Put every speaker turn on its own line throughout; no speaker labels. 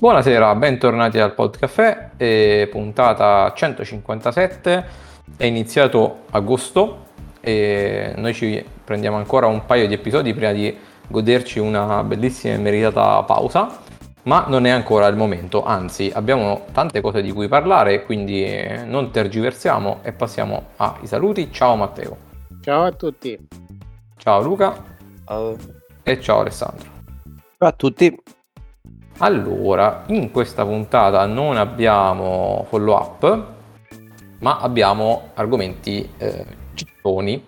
Buonasera, bentornati al Podcaffè, eh, puntata 157, è iniziato agosto e noi ci prendiamo ancora un paio di episodi prima di goderci una bellissima e meritata pausa, ma non è ancora il momento, anzi abbiamo tante cose di cui parlare, quindi non tergiversiamo e passiamo ai saluti. Ciao Matteo.
Ciao a tutti.
Ciao Luca.
Ciao.
E ciao Alessandro.
Ciao a tutti.
Allora, in questa puntata non abbiamo follow up, ma abbiamo argomenti eh, cittoni,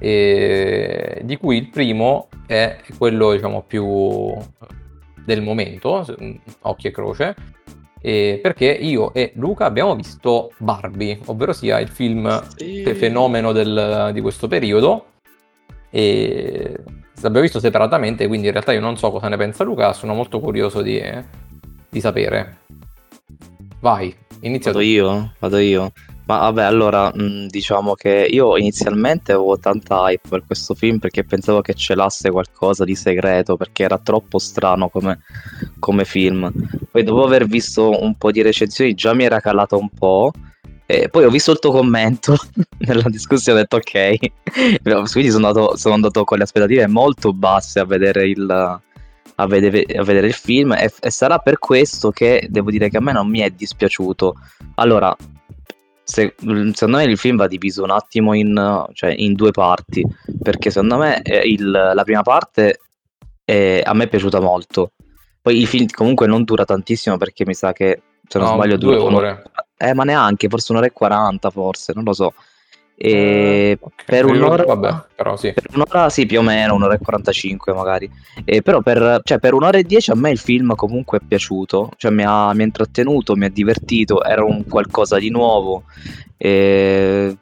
eh, di cui il primo è quello diciamo più del momento, occhio e croce, eh, perché io e Luca abbiamo visto Barbie, ovvero sia il film sì. fenomeno del, di questo periodo. E l'abbiamo visto separatamente, quindi in realtà io non so cosa ne pensa Luca, sono molto curioso di, di sapere. Vai, inizia
Vado tu. io, vado io. Ma vabbè, allora, diciamo che io inizialmente avevo tanta hype per questo film perché pensavo che celasse qualcosa di segreto, perché era troppo strano come, come film. Poi dopo aver visto un po' di recensioni già mi era calato un po', e poi ho visto il tuo commento nella discussione e ho detto ok, quindi sono andato, sono andato, con le aspettative molto basse a vedere il, a vedere, a vedere il film e, e, sarà per questo che devo dire che a me non mi è dispiaciuto. Allora, se, secondo me il film va diviso un attimo in, cioè, in due parti, perché secondo me eh, il, la prima parte è, a me è piaciuta molto. Poi il film comunque non dura tantissimo perché mi sa che se non no, sbaglio dura due ore. Eh, ma neanche, forse un'ora e quaranta, forse, non lo so. E okay. per, un'ora,
Vabbè, però sì.
per un'ora, sì, più o meno, un'ora e 45 magari. E però per, cioè, per un'ora e dieci a me il film comunque è piaciuto, cioè mi ha, mi ha intrattenuto, mi ha divertito, era un qualcosa di nuovo. E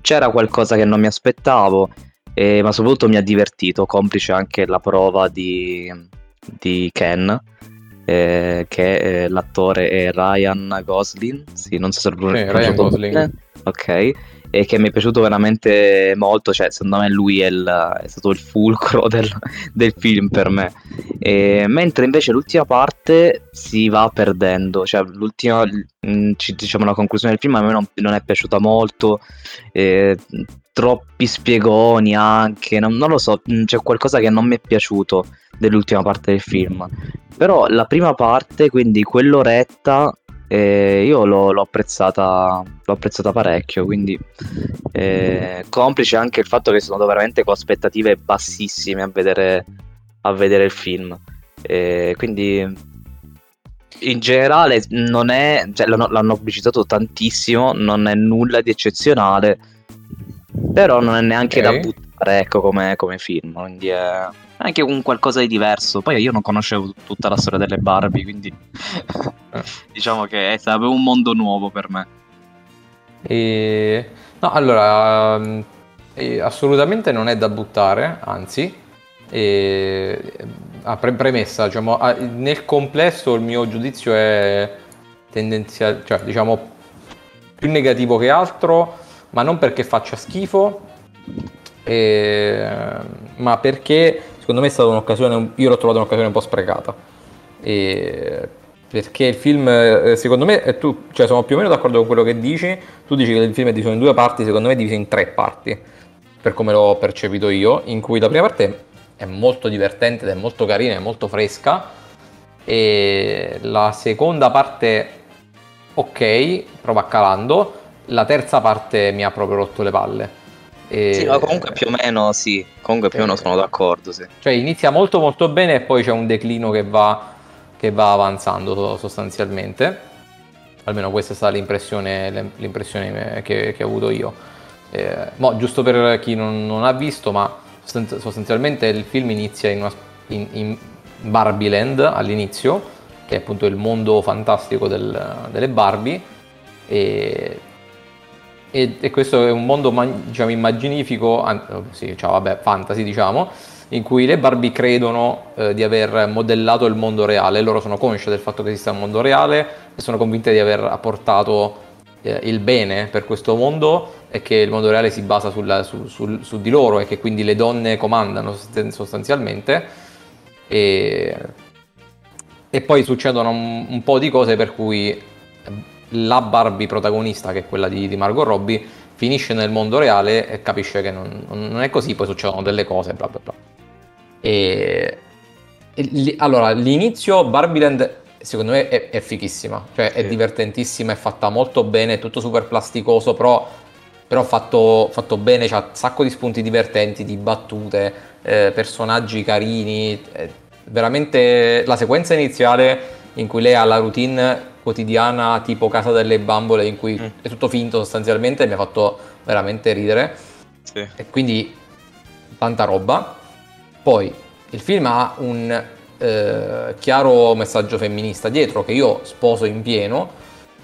c'era qualcosa che non mi aspettavo, e, ma soprattutto mi ha divertito, complice anche la prova di, di Ken eh, che eh, l'attore è Ryan Gosling, sì, non so se lo
sì, Ryan Gosling.
Ok, e che mi è piaciuto veramente molto, cioè secondo me lui è, il, è stato il fulcro del, del film per me. E, mentre invece l'ultima parte si va perdendo, cioè l'ultima, mm, diciamo la conclusione del film a me non, non è piaciuta molto, eh, troppi spiegoni anche, non, non lo so, mm, c'è qualcosa che non mi è piaciuto dell'ultima parte del film. Però la prima parte, quindi quell'oretta, eh, io l'ho, l'ho, apprezzata, l'ho apprezzata parecchio, quindi eh, complice anche il fatto che sono andato veramente con aspettative bassissime a vedere, a vedere il film. Eh, quindi in generale non è, cioè, l'hanno, l'hanno pubblicizzato tantissimo, non è nulla di eccezionale, però non è neanche okay. da buttare ecco, come, come film, quindi è anche un qualcosa di diverso. Poi io non conoscevo tutta la storia delle Barbie, quindi diciamo che è stato un mondo nuovo per me.
E... No, allora, ehm, assolutamente non è da buttare, anzi, e... a pre- premessa, diciamo, nel complesso il mio giudizio è tendenziale, cioè diciamo più negativo che altro, ma non perché faccia schifo, e... ma perché secondo me è stata un'occasione, io l'ho trovata un'occasione un po' sprecata. E perché il film, eh, secondo me, tu, cioè sono più o meno d'accordo con quello che dici, tu dici che il film è diviso in due parti, secondo me è diviso in tre parti, per come l'ho percepito io, in cui la prima parte è molto divertente ed è molto carina, è molto fresca, e la seconda parte, ok, prova calando, la terza parte mi ha proprio rotto le palle.
E... Sì, ma comunque più o meno sì, comunque più o meno sono d'accordo, sì.
Cioè inizia molto molto bene e poi c'è un declino che va, che va avanzando sostanzialmente. Almeno questa è stata l'impressione, l'impressione che, che ho avuto io. Eh, mo, giusto per chi non, non, ha visto, ma sostanzialmente il film inizia in, una, in, in Barbieland all'inizio, che è appunto il mondo fantastico del, delle Barbie, e e, e, questo è un mondo diciamo, immaginifico, oh, sì, cioè, vabbè, fantasy diciamo, in cui le Barbie credono eh, di aver modellato il mondo reale, loro sono consce del fatto che esista un mondo reale e sono convinte di aver apportato eh, il bene per questo mondo e che il mondo reale si basa sulla, su, su, su, di loro e che quindi le donne comandano sostanzialmente. E e poi succedono un, un, po' di cose per cui la Barbie protagonista, che è quella di, di Margot Robbie, finisce nel mondo reale e capisce che non, non è così, poi succedono delle cose, bla bla bla. E, e li, allora, l'inizio Barbieland secondo me è, è fighissima, cioè sì. è divertentissima, è fatta molto bene, è tutto super plasticoso, però, però fatto, fatto bene, c'ha un sacco di spunti divertenti, di battute, eh, personaggi carini, eh, veramente la sequenza iniziale in cui lei ha la routine quotidiana tipo Casa delle Bambole in cui mm. è tutto finto sostanzialmente mi ha fatto veramente ridere sì. e quindi tanta roba poi il film ha un eh, chiaro messaggio femminista dietro che io sposo in pieno,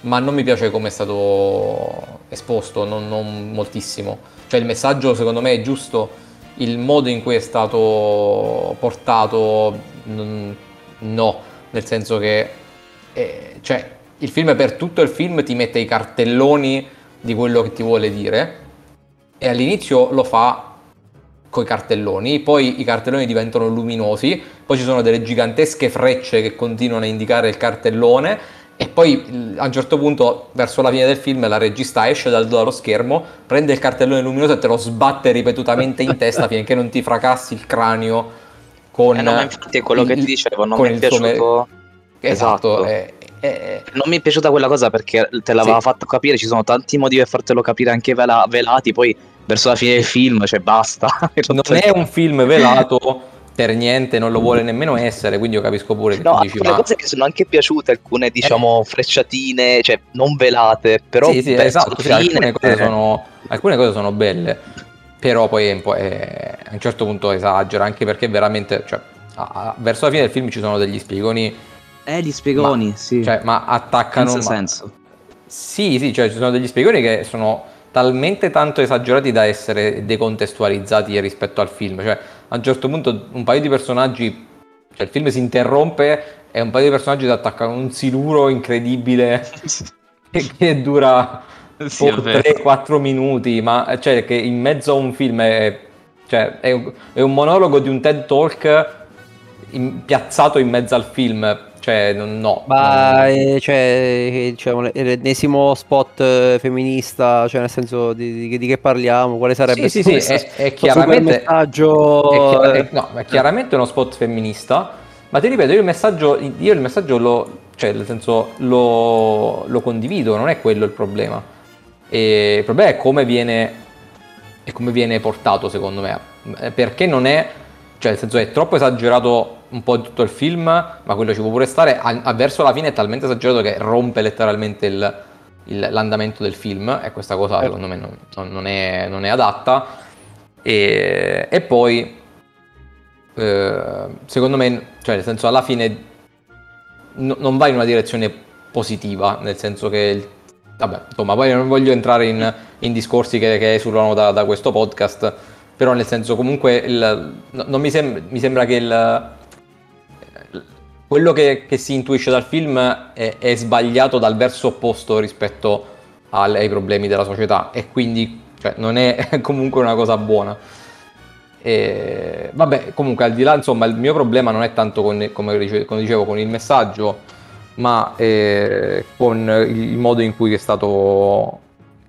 ma non mi piace come è stato esposto, non, non moltissimo. Cioè il messaggio secondo me è giusto, il modo in cui è stato portato no, nel senso che eh, cioè, il film per tutto il film ti mette i cartelloni di quello che ti vuole dire e all'inizio lo fa coi cartelloni, poi i cartelloni diventano luminosi, poi ci sono delle gigantesche frecce che continuano a indicare il cartellone e poi a un certo punto verso la fine del film la regista esce dal loro schermo, prende il cartellone luminoso e te lo sbatte ripetutamente in testa finché non ti fracassi il cranio con...
Eh no, ma infatti quello il, che ti dicevo, non mi è piaciuto...
Me... Esatto. È, è...
Non mi è piaciuta quella cosa perché te l'aveva sì. fatto capire, ci sono tanti modi per fartelo capire anche vela- velati, poi verso la fine del film, cioè basta.
non è un film velato per niente, non lo vuole nemmeno essere, quindi io capisco pure che
no,
dici
ma... cose che sono anche piaciute, alcune diciamo eh. frecciatine, cioè non velate, però
sì, sì, esatto, sì, alcune, cose sono, alcune cose sono belle, però poi è è, a un certo punto esagera, anche perché veramente, cioè, a, a, verso la fine del film ci sono degli spiegoni
eh, gli spiegoni,
ma,
sì.
Cioè, ma attaccano...
Senza ma... senso.
Sì, sì, cioè ci sono degli spiegoni che sono talmente tanto esagerati da essere decontestualizzati rispetto al film. Cioè, a un certo punto un paio di personaggi, cioè il film si interrompe e un paio di personaggi ti attaccano un siluro incredibile che, dura sì, 3-4 minuti, ma cioè che in mezzo a un film è, cioè, è, un, è un monologo di un TED Talk in, piazzato in mezzo al film cioè, no.
Ma non... cioè, diciamo, l'ennesimo spot eh, femminista, cioè nel senso di, di, di che parliamo? Quale sarebbe
sì, sì, sì, è, è chiaramente messaggio... È, è, no, è chiaramente uno spot femminista, ma ti ripeto, io il messaggio, io il messaggio lo, cioè, nel senso, lo, lo condivido, non è quello il problema. E il problema è come viene, è come viene portato, secondo me, perché non è, cioè nel senso è troppo esagerato un po' tutto il film, ma quello ci può pure stare. A, a verso la fine è talmente esagerato che rompe letteralmente il, il, l'andamento del film e questa cosa certo. secondo me non, non, è, non è, adatta. E, e poi, eh, secondo me, cioè nel senso alla fine no, non va in una direzione positiva, nel senso che... Vabbè, insomma, poi non voglio entrare in, in discorsi che, che esulano da, da, questo podcast, però nel senso comunque il, non mi, sem- mi sembra che il, quello che, che, si intuisce dal film è, è, sbagliato dal verso opposto rispetto al, ai problemi della società e quindi cioè, non è comunque una cosa buona. E, vabbè, comunque al di là, insomma, il mio problema non è tanto con, come dicevo con il messaggio, ma eh, con il modo in cui è stato,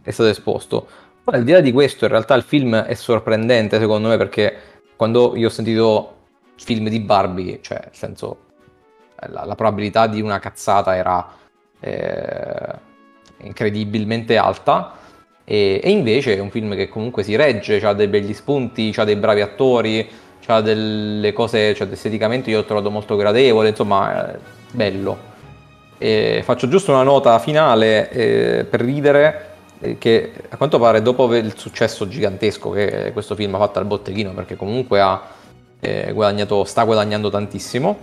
è stato esposto. Poi al di là di questo, in realtà il film è sorprendente secondo me perché quando io ho sentito film di Barbie, cioè nel senso la, la probabilità di una cazzata era eh, incredibilmente alta. E, e, invece è un film che comunque si regge, ha dei begli spunti, ha dei bravi attori, ha delle cose, cioè, esteticamente io l'ho trovato molto gradevole, insomma, è bello. E faccio giusto una nota finale eh, per ridere eh, che a quanto pare dopo il successo gigantesco che questo film ha fatto al botteghino, perché comunque ha eh, guadagnato, sta guadagnando tantissimo,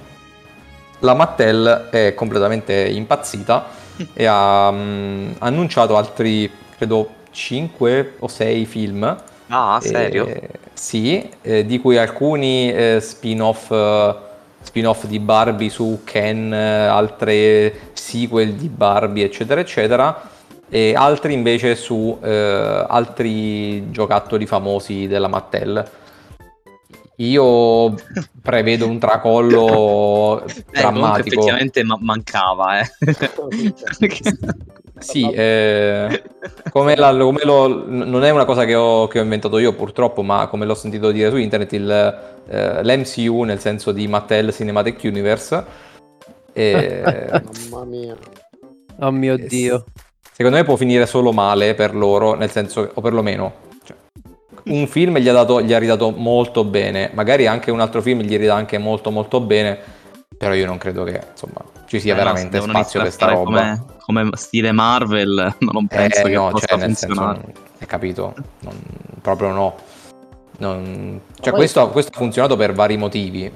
la Mattel è completamente impazzita e ha um, annunciato altri, credo, 5 o 6 film.
Ah, serio?
Eh, sì, eh, di cui alcuni eh, spin-off, eh, spin-off di Barbie su Ken, altre sequel di Barbie, eccetera, eccetera, e altri invece su eh, altri giocattoli famosi della Mattel io prevedo un tracollo
Eh, comunque
drammatico.
effettivamente ma- mancava, eh.
Sì, eh, come, la- come lo- non è una cosa che ho, che ho inventato io purtroppo, ma come l'ho sentito dire su internet, il, eh, l'MCU nel senso di Mattel Cinematic Universe, eh,
Mamma mia.
Oh mio
Eh,
dio.
Secondo me può finire solo male per loro, nel senso, o perlomeno cioè, un film gli ha, dato, gli ha ridato molto bene, magari anche un altro film gli ridà anche molto molto bene, però io non credo che insomma ci sia
Eh, no,
veramente
devono
spazio per sta
iniziare a
roba.
Come, come stile Marvel, non penso
Eh,
che
no,
possa
cioè, nel senso,
funzionare.
non- hai capito? Non- proprio no. Non- cioè, questo, questo ha funzionato per vari motivi.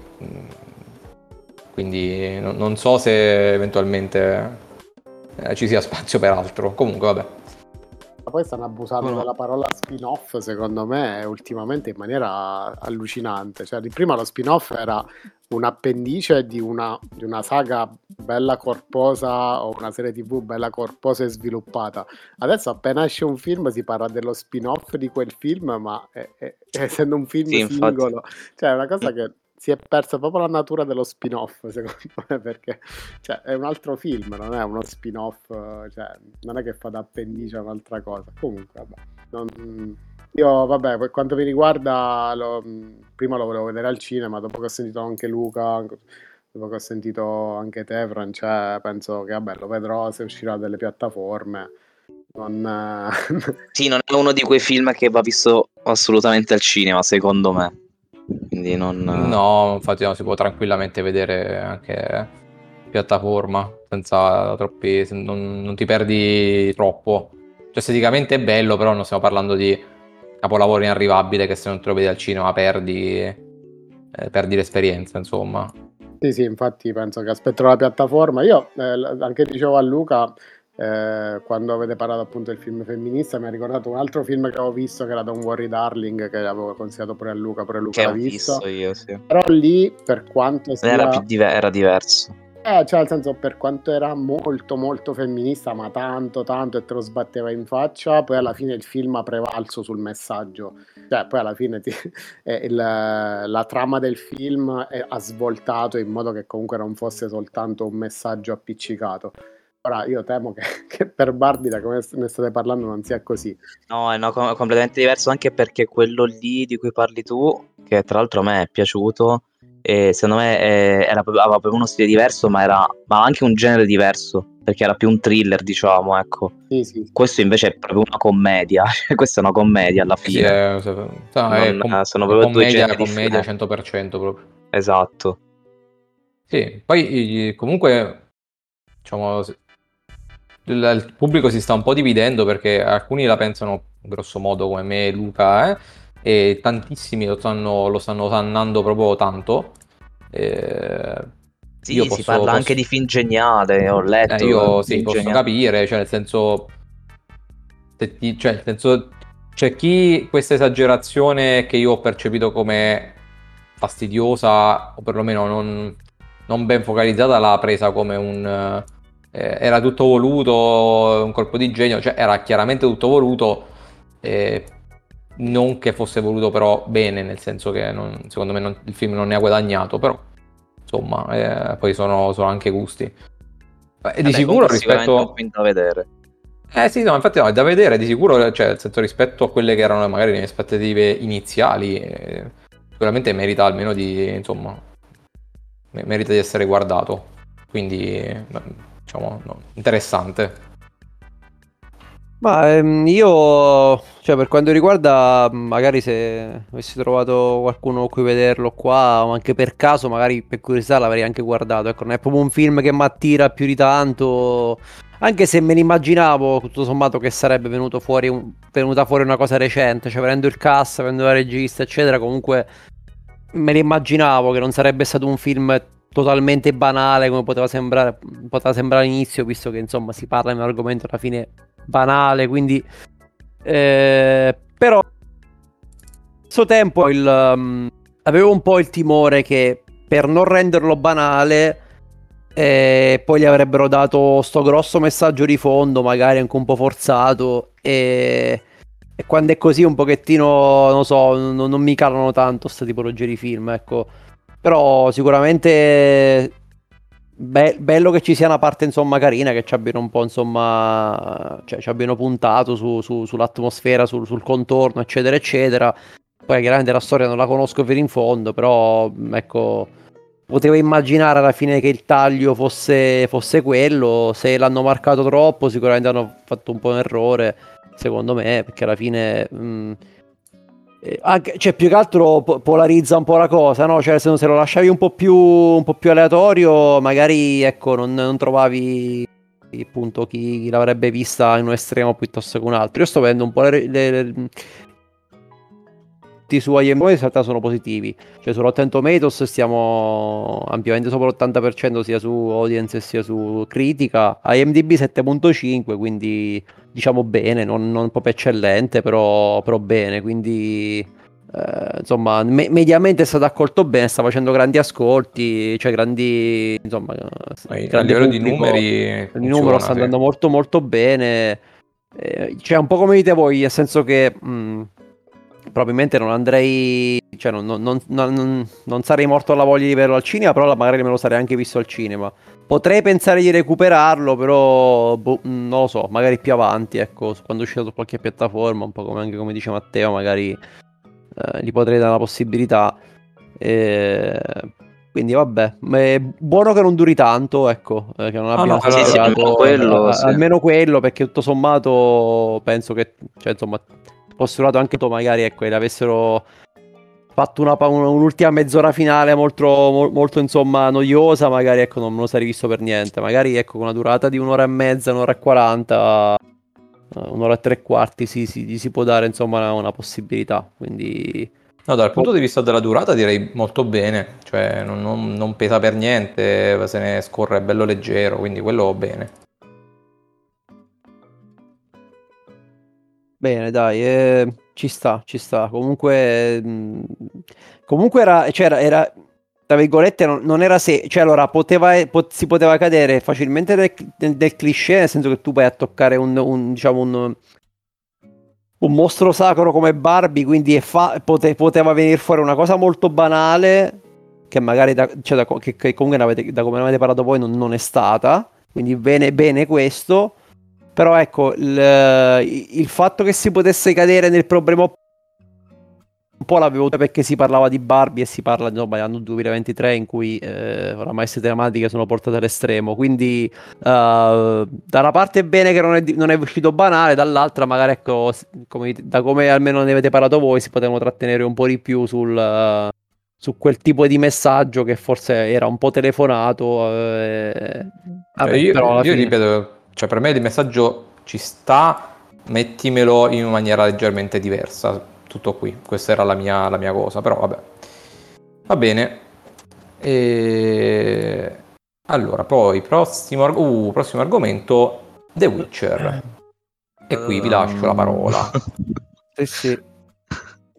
Quindi non, non so se eventualmente eh, ci sia spazio per altro. Comunque, vabbè.
Ma poi stanno abusando
No.
della parola spin-off, secondo me, ultimamente in maniera allucinante. Cioè, di prima lo spin-off era un appendice di una, di una saga bella corposa o una serie tv bella corposa e sviluppata. Adesso appena esce un film si parla dello spin-off di quel film, ma è- è- essendo un film
Sì, infatti.
singolo, cioè è una cosa che si è persa proprio la natura dello spin-off, secondo me, perché cioè, è un altro film, non è uno spin-off, cioè, non è che fa da appendice a un'altra cosa. Comunque, vabbè. non- Io, vabbè, per quanto mi riguarda, lo- prima lo volevo vedere al cinema, dopo che ho sentito anche Luca, dopo che ho sentito anche te, Francesco, penso che, vabbè, lo vedrò se uscirà dalle piattaforme. Non,
Sì, non è uno di quei film che va visto assolutamente al cinema, secondo me. Quindi non...
No, infatti no, si può tranquillamente vedere anche piattaforma senza troppi... Non, non ti perdi troppo. Cioè, esteticamente è bello, però non stiamo parlando di capolavoro inarrivabile che se non te lo vedi al cinema perdi, eh, perdi l'esperienza, insomma.
Sì, sì, infatti penso che aspetterò la piattaforma. Io eh, anche dicevo a Luca, eh, quando avete parlato appunto del film femminista, mi ha ricordato un altro film che avevo visto che era Don't Worry Darling, che avevo consigliato pure a Luca, pure Luca
Che
l'ha visto.
visto io, sì.
Però lì, per quanto sia...
Era, diver- era diverso.
Eh, cioè, nel senso, per quanto era molto, molto femminista, ma tanto, tanto, e te lo sbatteva in faccia, poi alla fine il film ha prevalso sul messaggio. Cioè, poi alla fine ti- eh, il- la trama del film è- ha svoltato in modo che comunque non fosse soltanto un messaggio appiccicato. Ora, io temo che, che per Barbie, da come ne state parlando, non sia così.
No, è no, com- completamente diverso anche perché quello lì di cui parli tu, che tra l'altro a me è piaciuto, e secondo me eh, era, proprio- aveva proprio uno stile diverso, ma era ma anche un genere diverso, perché era più un thriller, diciamo, ecco.
Sì, sì.
Questo invece è proprio una commedia, questa è una commedia alla
Sì,
fine.
è, no, è com-
sono proprio due
commedia,
generi
commedia
differenti.
100% proprio.
Esatto.
Sì, poi eh, comunque diciamo il, pubblico si sta un po' dividendo perché alcuni la pensano grosso modo come me e Luca eh, e tantissimi lo stanno, lo stanno osannando proprio tanto. Eh,
Sì,
io
si
posso-
parla
posso-
anche di film geniale, ho letto.
eh, io sì, posso
geniale.
capire, cioè nel senso, se ti- cioè, nel senso, c'è chi questa esagerazione che io ho percepito come fastidiosa o perlomeno non, non ben focalizzata l'ha presa come un... eh, era tutto voluto, un colpo di genio, cioè era chiaramente tutto voluto, eh, non che fosse voluto però bene, nel senso che non- secondo me non- il film non ne ha guadagnato, però insomma, eh, poi sono, sono anche gusti. Eh, E di
Vabbè,
sicuro rispetto...
da vedere.
Eh sì, no, infatti no, è da vedere, di sicuro, cioè, nel senso, rispetto a quelle che erano magari le mie aspettative iniziali, eh, sicuramente merita almeno di, insomma, me- merita di essere guardato. Quindi, eh, diciamo, no, interessante.
Ma ehm, io, cioè per quanto riguarda, magari se avessi trovato qualcuno con cui vederlo qua, o anche per caso, magari per curiosità l'avrei anche guardato. Ecco, non è proprio un film che mi attira più di tanto, anche se me ne immaginavo, tutto sommato, che sarebbe venuto fuori un- venuta fuori una cosa recente, cioè vedendo il cast, vedendo la regista, eccetera, comunque me ne immaginavo che non sarebbe stato un film totalmente banale come poteva sembrare, poteva sembrare all'inizio, visto che insomma si parla di un argomento alla fine banale, quindi eh, però stesso tempo il, um, avevo un po' il timore che per non renderlo banale eh, poi gli avrebbero dato sto grosso messaggio di fondo, magari anche un po' forzato e e quando è così un pochettino, non so, non, non mi calano tanto questa tipologia di film, ecco. Però sicuramente be- bello che ci sia una parte insomma carina, che ci abbiano un po' insomma, cioè ci abbiano puntato su, su, sull'atmosfera, sul, sul contorno, eccetera, eccetera. Poi chiaramente la storia non la conosco fino in fondo, però ecco, potevo immaginare alla fine che il taglio fosse, fosse quello. Se l'hanno marcato troppo, sicuramente hanno fatto un po' un errore secondo me, perché alla fine... Mh, anche, cioè, più che altro po- polarizza un po' la cosa, no? Cioè, se, se lo lasciavi un po' più, un po più aleatorio, magari, ecco, non, non trovavi appunto chi, chi, l'avrebbe vista in un estremo piuttosto che un altro. Io sto vedendo un po' le, le su IMDb in realtà sono positivi. Cioè su Rotten Tomatoes stiamo ampiamente sopra l'80% sia su audience sia su critica. IMDb 7.5, quindi diciamo bene, non, non proprio eccellente, però, però bene, quindi eh, insomma me- mediamente è stato accolto bene, sta facendo grandi ascolti, cioè grandi insomma
Poi, a livello di numeri
il numero sta andando molto molto bene. Eh, cioè un po' come dite voi, nel senso che mh, probabilmente non andrei, cioè non, non, non, non, sarei morto alla voglia di vederlo al cinema, però magari me lo sarei anche visto al cinema. Potrei pensare di recuperarlo, però boh, non lo so, magari più avanti, ecco, quando uscirà su qualche piattaforma, un po' come anche come dice Matteo, magari eh, gli potrei dare la possibilità. E... Quindi vabbè, è buono che non duri tanto, ecco, eh, che non abbia
no, no, sì, sì, almeno quello,
sì. almeno quello, perché tutto sommato penso che, cioè, insomma, postulato anche tu, magari ecco, e avessero fatto una, un'ultima mezz'ora finale molto, molto insomma noiosa, magari ecco, non me lo sarei visto per niente. Magari ecco, con una durata di un'ora e mezza, un'ora e quaranta, eh, un'ora e tre quarti, sì, sì, gli si può dare insomma una, una possibilità. Quindi.
No, dal punto di vista della durata direi molto bene, cioè non, non, non pesa per niente, se ne scorre bello leggero, quindi quello bene.
Bene, dai, eh, ci sta, ci sta. Comunque, mh, mm, comunque era, cioè era, era, tra virgolette, non, non era se, cioè allora poteva, pot, si poteva cadere facilmente del, del, del, cliché, nel senso che tu vai a toccare un, un diciamo, un, un mostro sacro come Barbie, quindi fa, pote, poteva venire fuori una cosa molto banale, che magari da, cioè da, che, che comunque avete, da come ne avete parlato voi non, non è stata, quindi bene, bene questo però ecco, il, il fatto che si potesse cadere nel problema un po' l'avevo perché si parlava di Barbie e si parla insomma dell'anno 2023 in cui eh, oramai queste tematiche sono portate all'estremo. Quindi uh, da una parte è bene che non è, non è uscito banale dall'altra magari ecco come, da come almeno ne avete parlato voi si potevano trattenere un po' di più sul, uh, su quel tipo di messaggio che forse era un po' telefonato eh,
vabbè, io, io fine... ripeto cioè per me il messaggio ci sta, mettimelo in maniera leggermente diversa, tutto qui, questa era la mia, la mia cosa, però vabbè. Va bene. E... Allora, poi prossimo, uh, prossimo argomento, The Witcher. E qui vi lascio la parola.
sì, sì.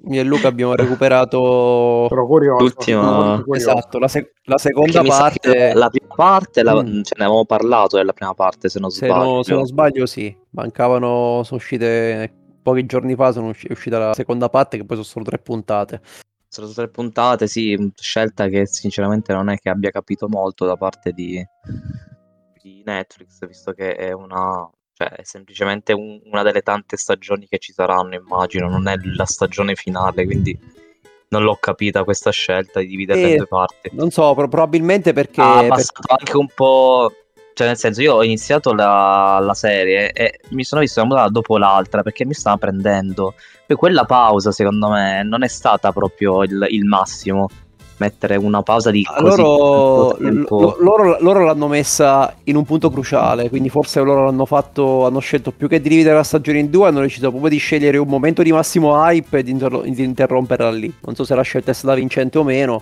Io e Luca abbiamo recuperato
l'ultima
esatto, la, sec- la seconda parte
la prima parte la... mm. ce ne avevamo parlato della prima parte se non
se
sbaglio.
no, se non sbaglio sì. Mancavano sono uscite pochi giorni fa sono usci- uscita la seconda parte che poi sono solo tre puntate.
Sono tre puntate sì scelta che sinceramente non è che abbia capito molto da parte di, di Netflix visto che è una cioè, è semplicemente un- una delle tante stagioni che ci saranno, immagino, non è la stagione finale, quindi non l'ho capita questa scelta di dividerla in due parti.
non so pro- probabilmente perché
Ha passato anche un po'. Cioè, nel senso, io ho iniziato la, la serie e mi sono visto una dopo l'altra perché mi stava prendendo. Poi quella pausa, secondo me, non è stata proprio il, il massimo mettere una pausa di così
loro, l- loro, loro, l'hanno messa in un punto cruciale quindi forse loro l'hanno fatto hanno scelto più che dividere la stagione in due hanno deciso proprio di scegliere un momento di massimo hype e di, inter- di interromperla lì. Non so se la scelta è stata vincente o meno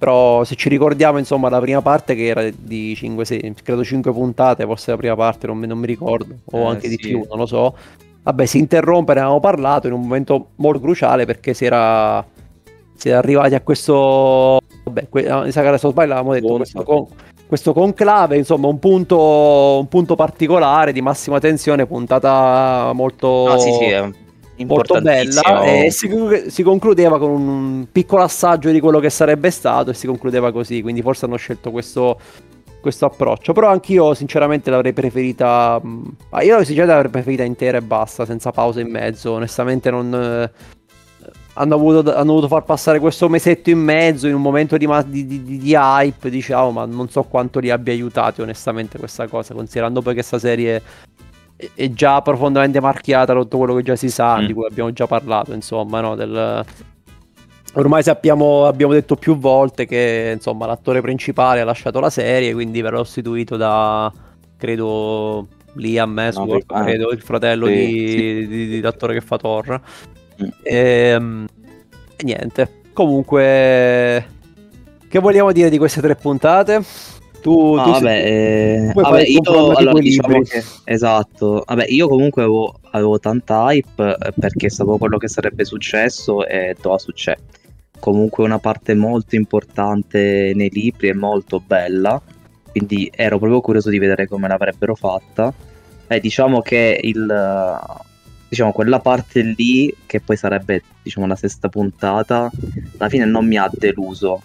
però se ci ricordiamo insomma la prima parte che era di 5 6 credo 5 puntate forse la prima parte non, non mi ricordo o eh, anche sì. di più non lo so. Vabbè si interrompe ne avevamo parlato in un momento molto cruciale perché si era si è arrivati a questo vabbè, que- mi sa che adesso sbaglio avevamo detto questo, con- questo, conclave insomma un punto, un punto particolare di massima tensione puntata molto
no, sì, sì,
molto bella e si, si, concludeva con un piccolo assaggio di quello che sarebbe stato e si concludeva così, quindi forse hanno scelto questo, questo approccio, però anch'io sinceramente l'avrei preferita, mm, io sinceramente l'avrei preferita intera e basta, senza pause in mezzo, onestamente non... Eh, hanno, avuto, hanno dovuto far passare questo mesetto in mezzo in un momento di, di, di, di, hype, diciamo, ma non so quanto li abbia aiutati onestamente questa cosa, considerando poi che questa serie è, è già profondamente marchiata da tutto quello che già si sa, mm. di cui abbiamo già parlato, insomma, no? Del, ormai sappiamo, abbiamo detto più volte che insomma l'attore principale ha lasciato la serie, quindi verrà sostituito da, credo, Liam Hemsworth, no, credo, il fratello sì, di, sì. Di, di, l'attore che fa Thor. E, ehm, e niente, comunque, che vogliamo dire di queste tre puntate?
Tu, ah, tu vabbè, eh, vabbè io allora, diciamo che, esatto. Vabbè, io comunque avevo, avevo tanta hype eh, perché sapevo quello che sarebbe successo e Toa succede. Comunque una parte molto importante nei libri e molto bella, quindi ero proprio curioso di vedere come l'avrebbero fatta. E diciamo che il diciamo quella parte lì che poi sarebbe diciamo la sesta puntata alla fine non mi ha deluso.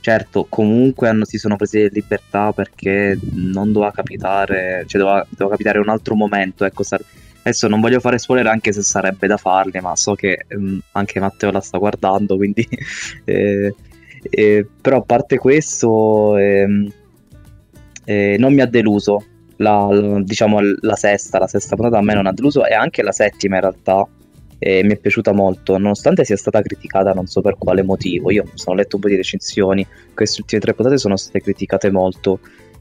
Certo comunque hanno, si sono presi le libertà perché non doveva capitare cioè doveva, doveva capitare un altro momento ecco sar- adesso non voglio fare spoiler anche se sarebbe da farli ma so che ehm, anche Matteo la sta guardando quindi eh, eh, però a parte questo ehm, eh, non mi ha deluso la, la, diciamo, la sesta, la sesta puntata a me non ha deluso e anche la settima in realtà eh, mi è piaciuta molto, nonostante sia stata criticata non so per quale motivo. Io sono letto un po' di recensioni, queste ultime tre puntate sono state criticate molto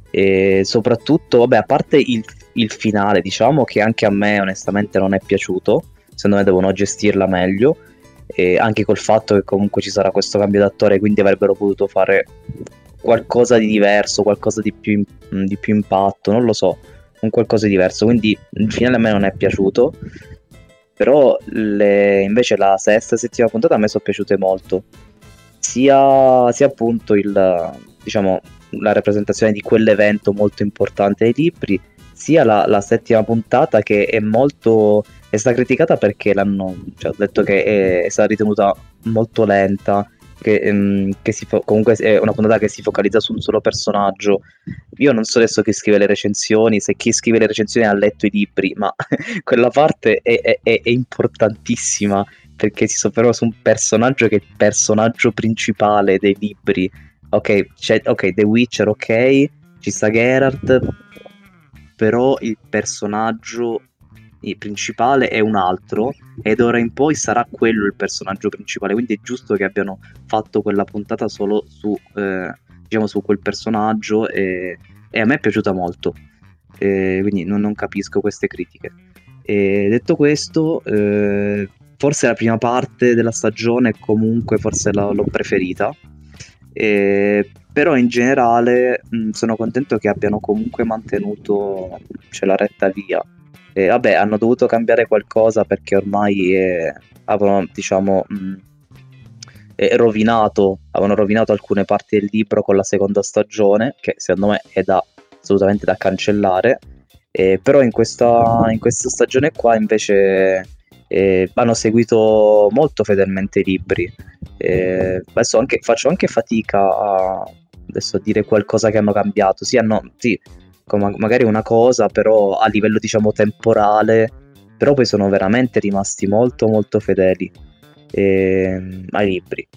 e soprattutto, vabbè, a parte il, il finale, diciamo che anche a me onestamente non è piaciuto, secondo me devono gestirla meglio. E anche col fatto che comunque ci sarà questo cambio d'attore, quindi avrebbero potuto fare qualcosa di diverso, qualcosa di più, di più impatto, non lo so, un qualcosa di diverso. Quindi il finale a me non è piaciuto, però le, invece la sesta e settima puntata a me sono piaciute molto. Sia, sia appunto il, diciamo, la rappresentazione di quell'evento molto importante ai libri, sia la, la settima puntata che è molto è stata criticata perché l'hanno cioè, detto che è, è stata ritenuta molto lenta che, ehm, che fo- comunque è una puntata che si focalizza su un solo personaggio. Io non so adesso chi scrive le recensioni, se chi scrive le recensioni ha letto i libri, ma quella parte è, è, è importantissima perché si sofferma su un personaggio che è il personaggio principale dei libri. Ok, ok, The Witcher, ok, ci sta Geralt, però il personaggio principale è un altro ed ora in poi sarà quello il personaggio principale. Quindi è giusto che abbiano fatto quella puntata solo su, eh, diciamo, su quel personaggio e, e, a me è piaciuta molto. E quindi non, non, capisco queste critiche. E detto questo eh, forse la prima parte della stagione comunque forse la, l'ho preferita. E, però in generale mh, sono contento che abbiano comunque mantenuto cioè, la retta via e vabbè, hanno dovuto cambiare qualcosa perché ormai eh, avevano, diciamo, mh, eh, rovinato, avevano rovinato alcune parti del libro con la seconda stagione, che secondo me è da, assolutamente da cancellare. Eh, però in questa, in questa, stagione qua invece eh, hanno seguito molto fedelmente i libri. Eh, adesso anche, faccio anche fatica a adesso dire qualcosa che hanno cambiato. Sì, hanno, sì, magari una cosa, però a livello diciamo temporale, però poi sono veramente rimasti molto molto fedeli eh, ai libri.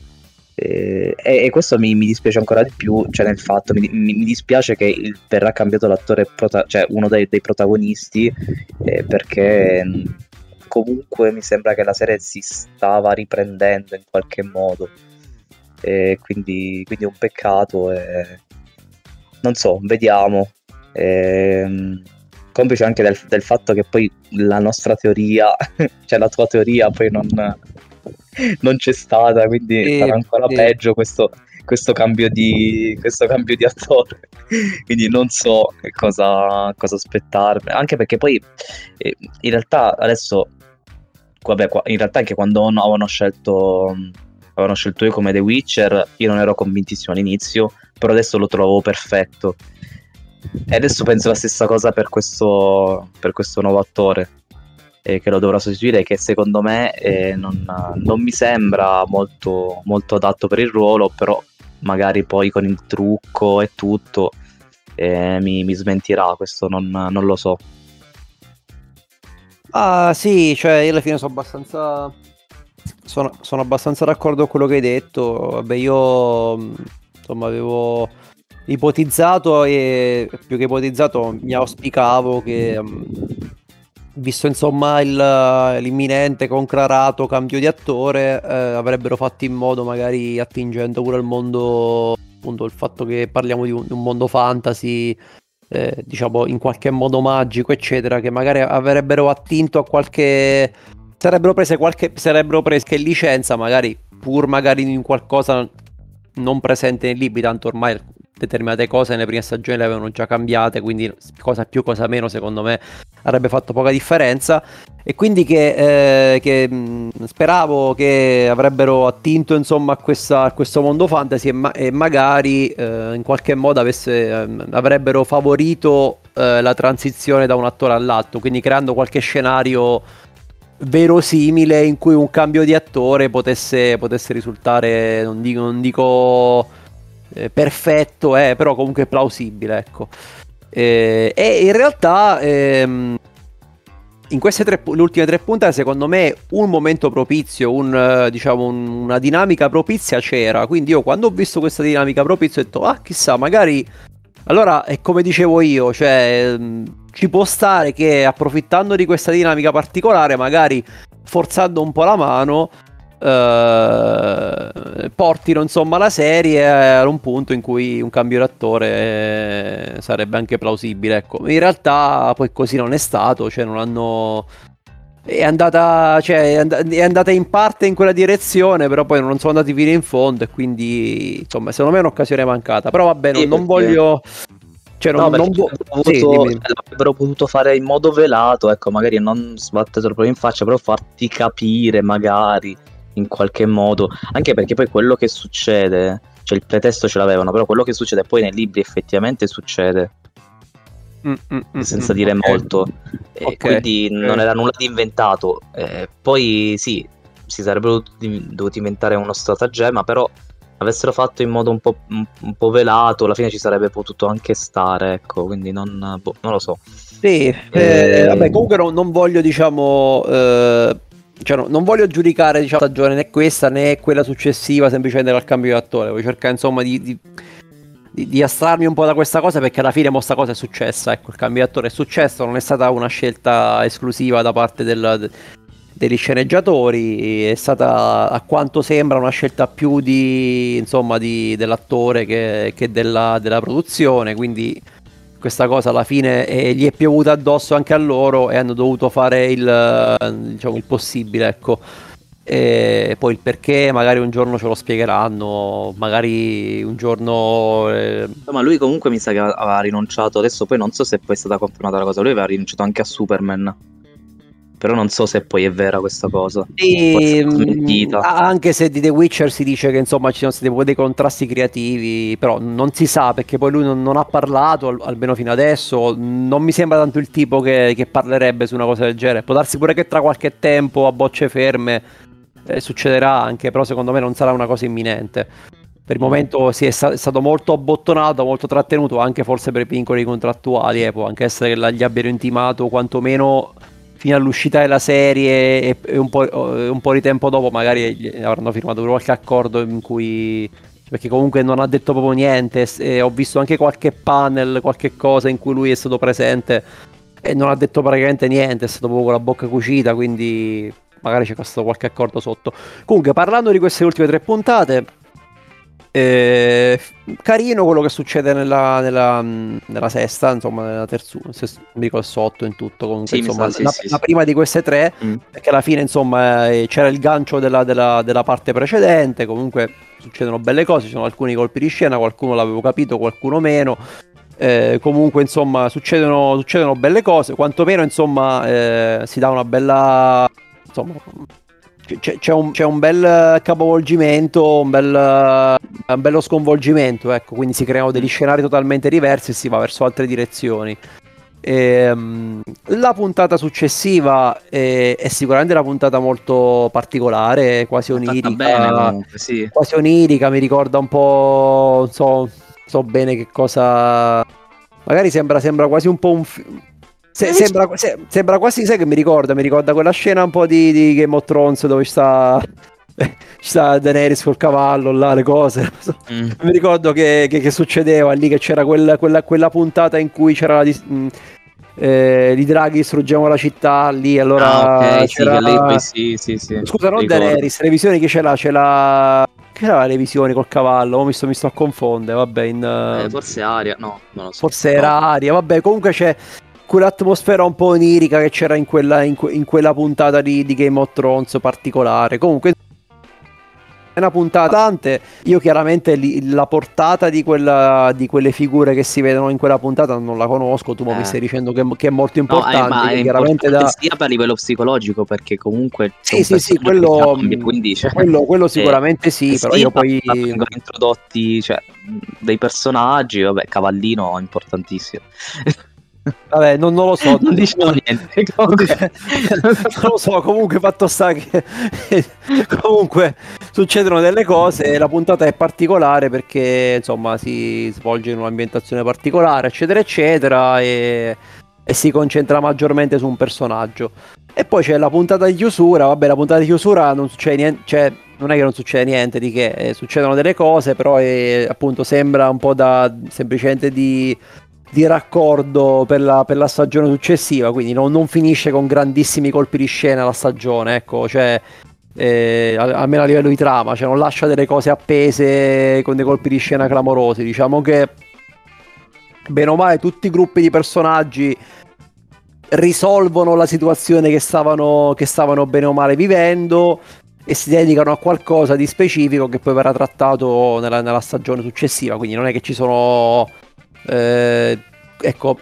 Eh, e, e, questo mi, mi, dispiace ancora di più, cioè nel fatto, mi, mi, mi dispiace che il, verrà cambiato l'attore, prota- cioè uno dei, dei protagonisti, eh, perché comunque mi sembra che la serie si stava riprendendo in qualche modo. E quindi, quindi è un peccato e non so, vediamo. Ehm, complice anche del, del, fatto che poi la nostra teoria, cioè la tua teoria poi non, non c'è stata, quindi sì, sarà ancora sì. peggio questo, questo, cambio di, questo cambio di attore. quindi non so cosa, cosa aspettarmi, anche perché poi eh, in realtà adesso, vabbè, in realtà anche quando avevano scelto, avevano scelto io come The Witcher, io non ero convintissimo all'inizio, però adesso lo trovo perfetto e adesso penso la stessa cosa per questo, per questo nuovo attore. eh, che lo dovrà sostituire, che secondo me eh, non, non mi sembra molto, molto adatto per il ruolo, però magari poi con il trucco e tutto eh, mi, mi, smentirà, questo non, non, lo so.
Ah sì, cioè io alla fine sono abbastanza... Sono, sono abbastanza d'accordo con quello che hai detto. Vabbè, io insomma avevo ipotizzato e più che ipotizzato mi auspicavo che visto insomma il, l'imminente conclarato cambio di attore eh, avrebbero fatto in modo magari attingendo pure al mondo appunto il fatto che parliamo di un, di un mondo fantasy eh, diciamo in qualche modo magico eccetera che magari avrebbero attinto a qualche sarebbero prese qualche sarebbero prese che licenza magari pur magari in qualcosa non presente nei libri tanto ormai determinate cose nelle prime stagioni le avevano già cambiate, quindi cosa più, cosa meno, secondo me avrebbe fatto poca differenza. E quindi che, eh, che speravo che avrebbero attinto insomma a, questa, a questo mondo fantasy e, ma- e magari eh, in qualche modo avesse, eh, avrebbero favorito eh, la transizione da un attore all'altro, quindi creando qualche scenario verosimile in cui un cambio di attore potesse, potesse risultare, non dico, non dico eh, perfetto, eh, però comunque plausibile, ecco. Eh, e in realtà ehm, in queste tre, le ultime tre puntate, secondo me, un momento propizio, un, diciamo, un, una dinamica propizia c'era. Quindi io quando ho visto questa dinamica propizia ho detto, ah chissà, magari... Allora, è come dicevo io, cioè, ci può stare che approfittando di questa dinamica particolare, magari forzando un po' la mano, eh, portino insomma la serie a un punto in cui un cambio d'attore eh, sarebbe anche plausibile. Ecco. In realtà poi così non è stato, cioè non hanno... È andata, cioè, è andata in parte in quella direzione, però poi non sono andati fino in fondo e quindi insomma secondo me è un'occasione mancata. Però vabbè, non, non voglio...
Cioè, non, no, non vo- avuto, sì, l'avrebbero potuto fare in modo velato, ecco, magari non sbattere troppo in faccia, però farti capire magari in qualche modo, anche perché poi quello che succede, cioè il pretesto ce l'avevano, però quello che succede poi nei libri effettivamente succede. Mm, mm, mm senza mm, dire okay. molto, e okay. quindi okay. non era nulla di inventato. Eh, poi sì, si sarebbero dovuti inventare uno stratagemma, però avessero fatto in modo un po', un, un po', velato, alla fine ci sarebbe potuto anche stare, ecco, quindi non, boh, non lo so.
Sì, eh, eh, vabbè, comunque non, non voglio, diciamo, eh, cioè, no, non voglio giudicare diciamo, stagione né questa né quella successiva semplicemente dal cambio di attore. Voglio cercare insomma di, di, di, di, astrarmi un po' da questa cosa perché alla fine questa cosa è successa. Ecco, il cambio di attore è successo, non è stata una scelta esclusiva da parte del, degli sceneggiatori, è stata a quanto sembra una scelta più di, insomma, dell'attore che, che della, della produzione. Quindi questa cosa alla fine eh, gli è piovuta addosso anche a loro e hanno dovuto fare il, diciamo, il possibile, ecco. E poi il perché magari un giorno ce lo spiegheranno, magari un giorno... Eh...
Ma lui comunque mi sa che aveva rinunciato, adesso poi non so se poi è stata confermata la cosa, lui aveva rinunciato anche a Superman però non so se poi è vera questa cosa.
E, mm, anche se di The Witcher si dice che insomma ci sono stati dei contrasti creativi, però non si sa perché poi lui non, non ha parlato, almeno fino adesso, non mi sembra tanto il tipo che, che, parlerebbe su una cosa del genere. Può darsi pure che tra qualche tempo a bocce ferme eh, succederà anche, però secondo me non sarà una cosa imminente. Per il momento si è, sta- è stato molto abbottonato, molto trattenuto, anche forse per i vincoli contrattuali, eh, può anche essere che gli abbiano intimato quantomeno fino all'uscita della serie e, e un, po', un, po', di tempo dopo magari avranno firmato qualche accordo in cui perché comunque non ha detto proprio niente ho visto anche qualche panel, qualche cosa in cui lui è stato presente e non ha detto praticamente niente, è stato proprio con la bocca cucita, quindi magari c'è stato qualche accordo sotto. Comunque parlando di queste ultime tre puntate, eh, carino quello che succede nella, nella, nella sesta, insomma, nella terza, non dico il sotto in tutto. Comunque, sì, insomma, sa, la, sì, la sì. prima di queste tre, mm. perché alla fine, insomma, eh, c'era il gancio della, della, della, parte precedente. Comunque succedono belle cose, ci sono alcuni colpi di scena, qualcuno l'avevo capito, qualcuno meno. Eh, comunque, insomma, succedono, succedono, belle cose. Quantomeno, insomma, eh, si dà una bella. Insomma, c'è, c'è, un, c'è, un, bel capovolgimento, un, bel, un, bello sconvolgimento, ecco, quindi si creano degli scenari totalmente diversi e si va verso altre direzioni. Ehm, la puntata successiva è, è sicuramente una puntata molto particolare, quasi onirica.
bene comunque, sì.
quasi onirica, mi ricorda un po', non so, so bene che cosa... Magari sembra, sembra quasi un po' un... fi- se- sembra, se- sembra quasi, sai che mi ricorda? Mi ricorda quella scena un po' di, di Game of Thrones dove sta, sta Daenerys col cavallo là, le cose.
Mm.
Mi ricordo che, che- che succedeva lì, che c'era quella, quella- quella puntata in cui c'era la... mh, eh, i draghi distruggevano la città lì, allora
Ah, ok, sì,
c'era...
che lei poi sì, sì, sì.
Scusa, non
ricordo.
Daenerys, le visioni chi ce l'ha? Ce l'ha... Che era le visioni col cavallo? Oh, mi, sto, mi sto a confondere, vabbè, in,
Eh,
eh,
forse Aria, no, non lo so.
forse era
No.
Aria, vabbè, comunque c'è quell'atmosfera un po' onirica che c'era in quella, in que- in quella puntata di, di Game of Thrones particolare. Comunque è una puntata tante. Io chiaramente li- la portata di, quella, di quelle figure che si vedono in quella puntata non la conosco. Tu mo mi
Eh.
stai dicendo che, che è molto
No, eh,
importante.
ma è
chiaramente
importante
da...
sia per livello psicologico perché comunque
Sì, sì, sì, quello,
cambia, quindi cioè,
quello, quello
eh,
sicuramente sì, però
sì,
io poi...
vengono introdotti cioè, dei personaggi, vabbè, Cavallino importantissimo.
Vabbè, non, non lo so.
non diciamo niente.
Non
comunque.
lo so, comunque fatto sta che comunque succedono delle cose la puntata è particolare perché insomma si svolge in un'ambientazione particolare, eccetera, eccetera, e, e si concentra maggiormente su un personaggio. E poi c'è la puntata di chiusura, vabbè, la puntata di chiusura non succede niente, cioè non è che non succede niente di che, eh, succedono delle cose, però è, appunto sembra un po' da semplicemente di di raccordo per la, per la stagione successiva, quindi non, non finisce con grandissimi colpi di scena la stagione, ecco, cioè eh, al- almeno a livello di trama, cioè non lascia delle cose appese con dei colpi di scena clamorosi, diciamo che bene o male tutti i gruppi di personaggi risolvono la situazione che stavano, che stavano bene o male vivendo e si dedicano a qualcosa di specifico che poi verrà trattato nella, nella stagione successiva, quindi non è che ci sono eh, ecco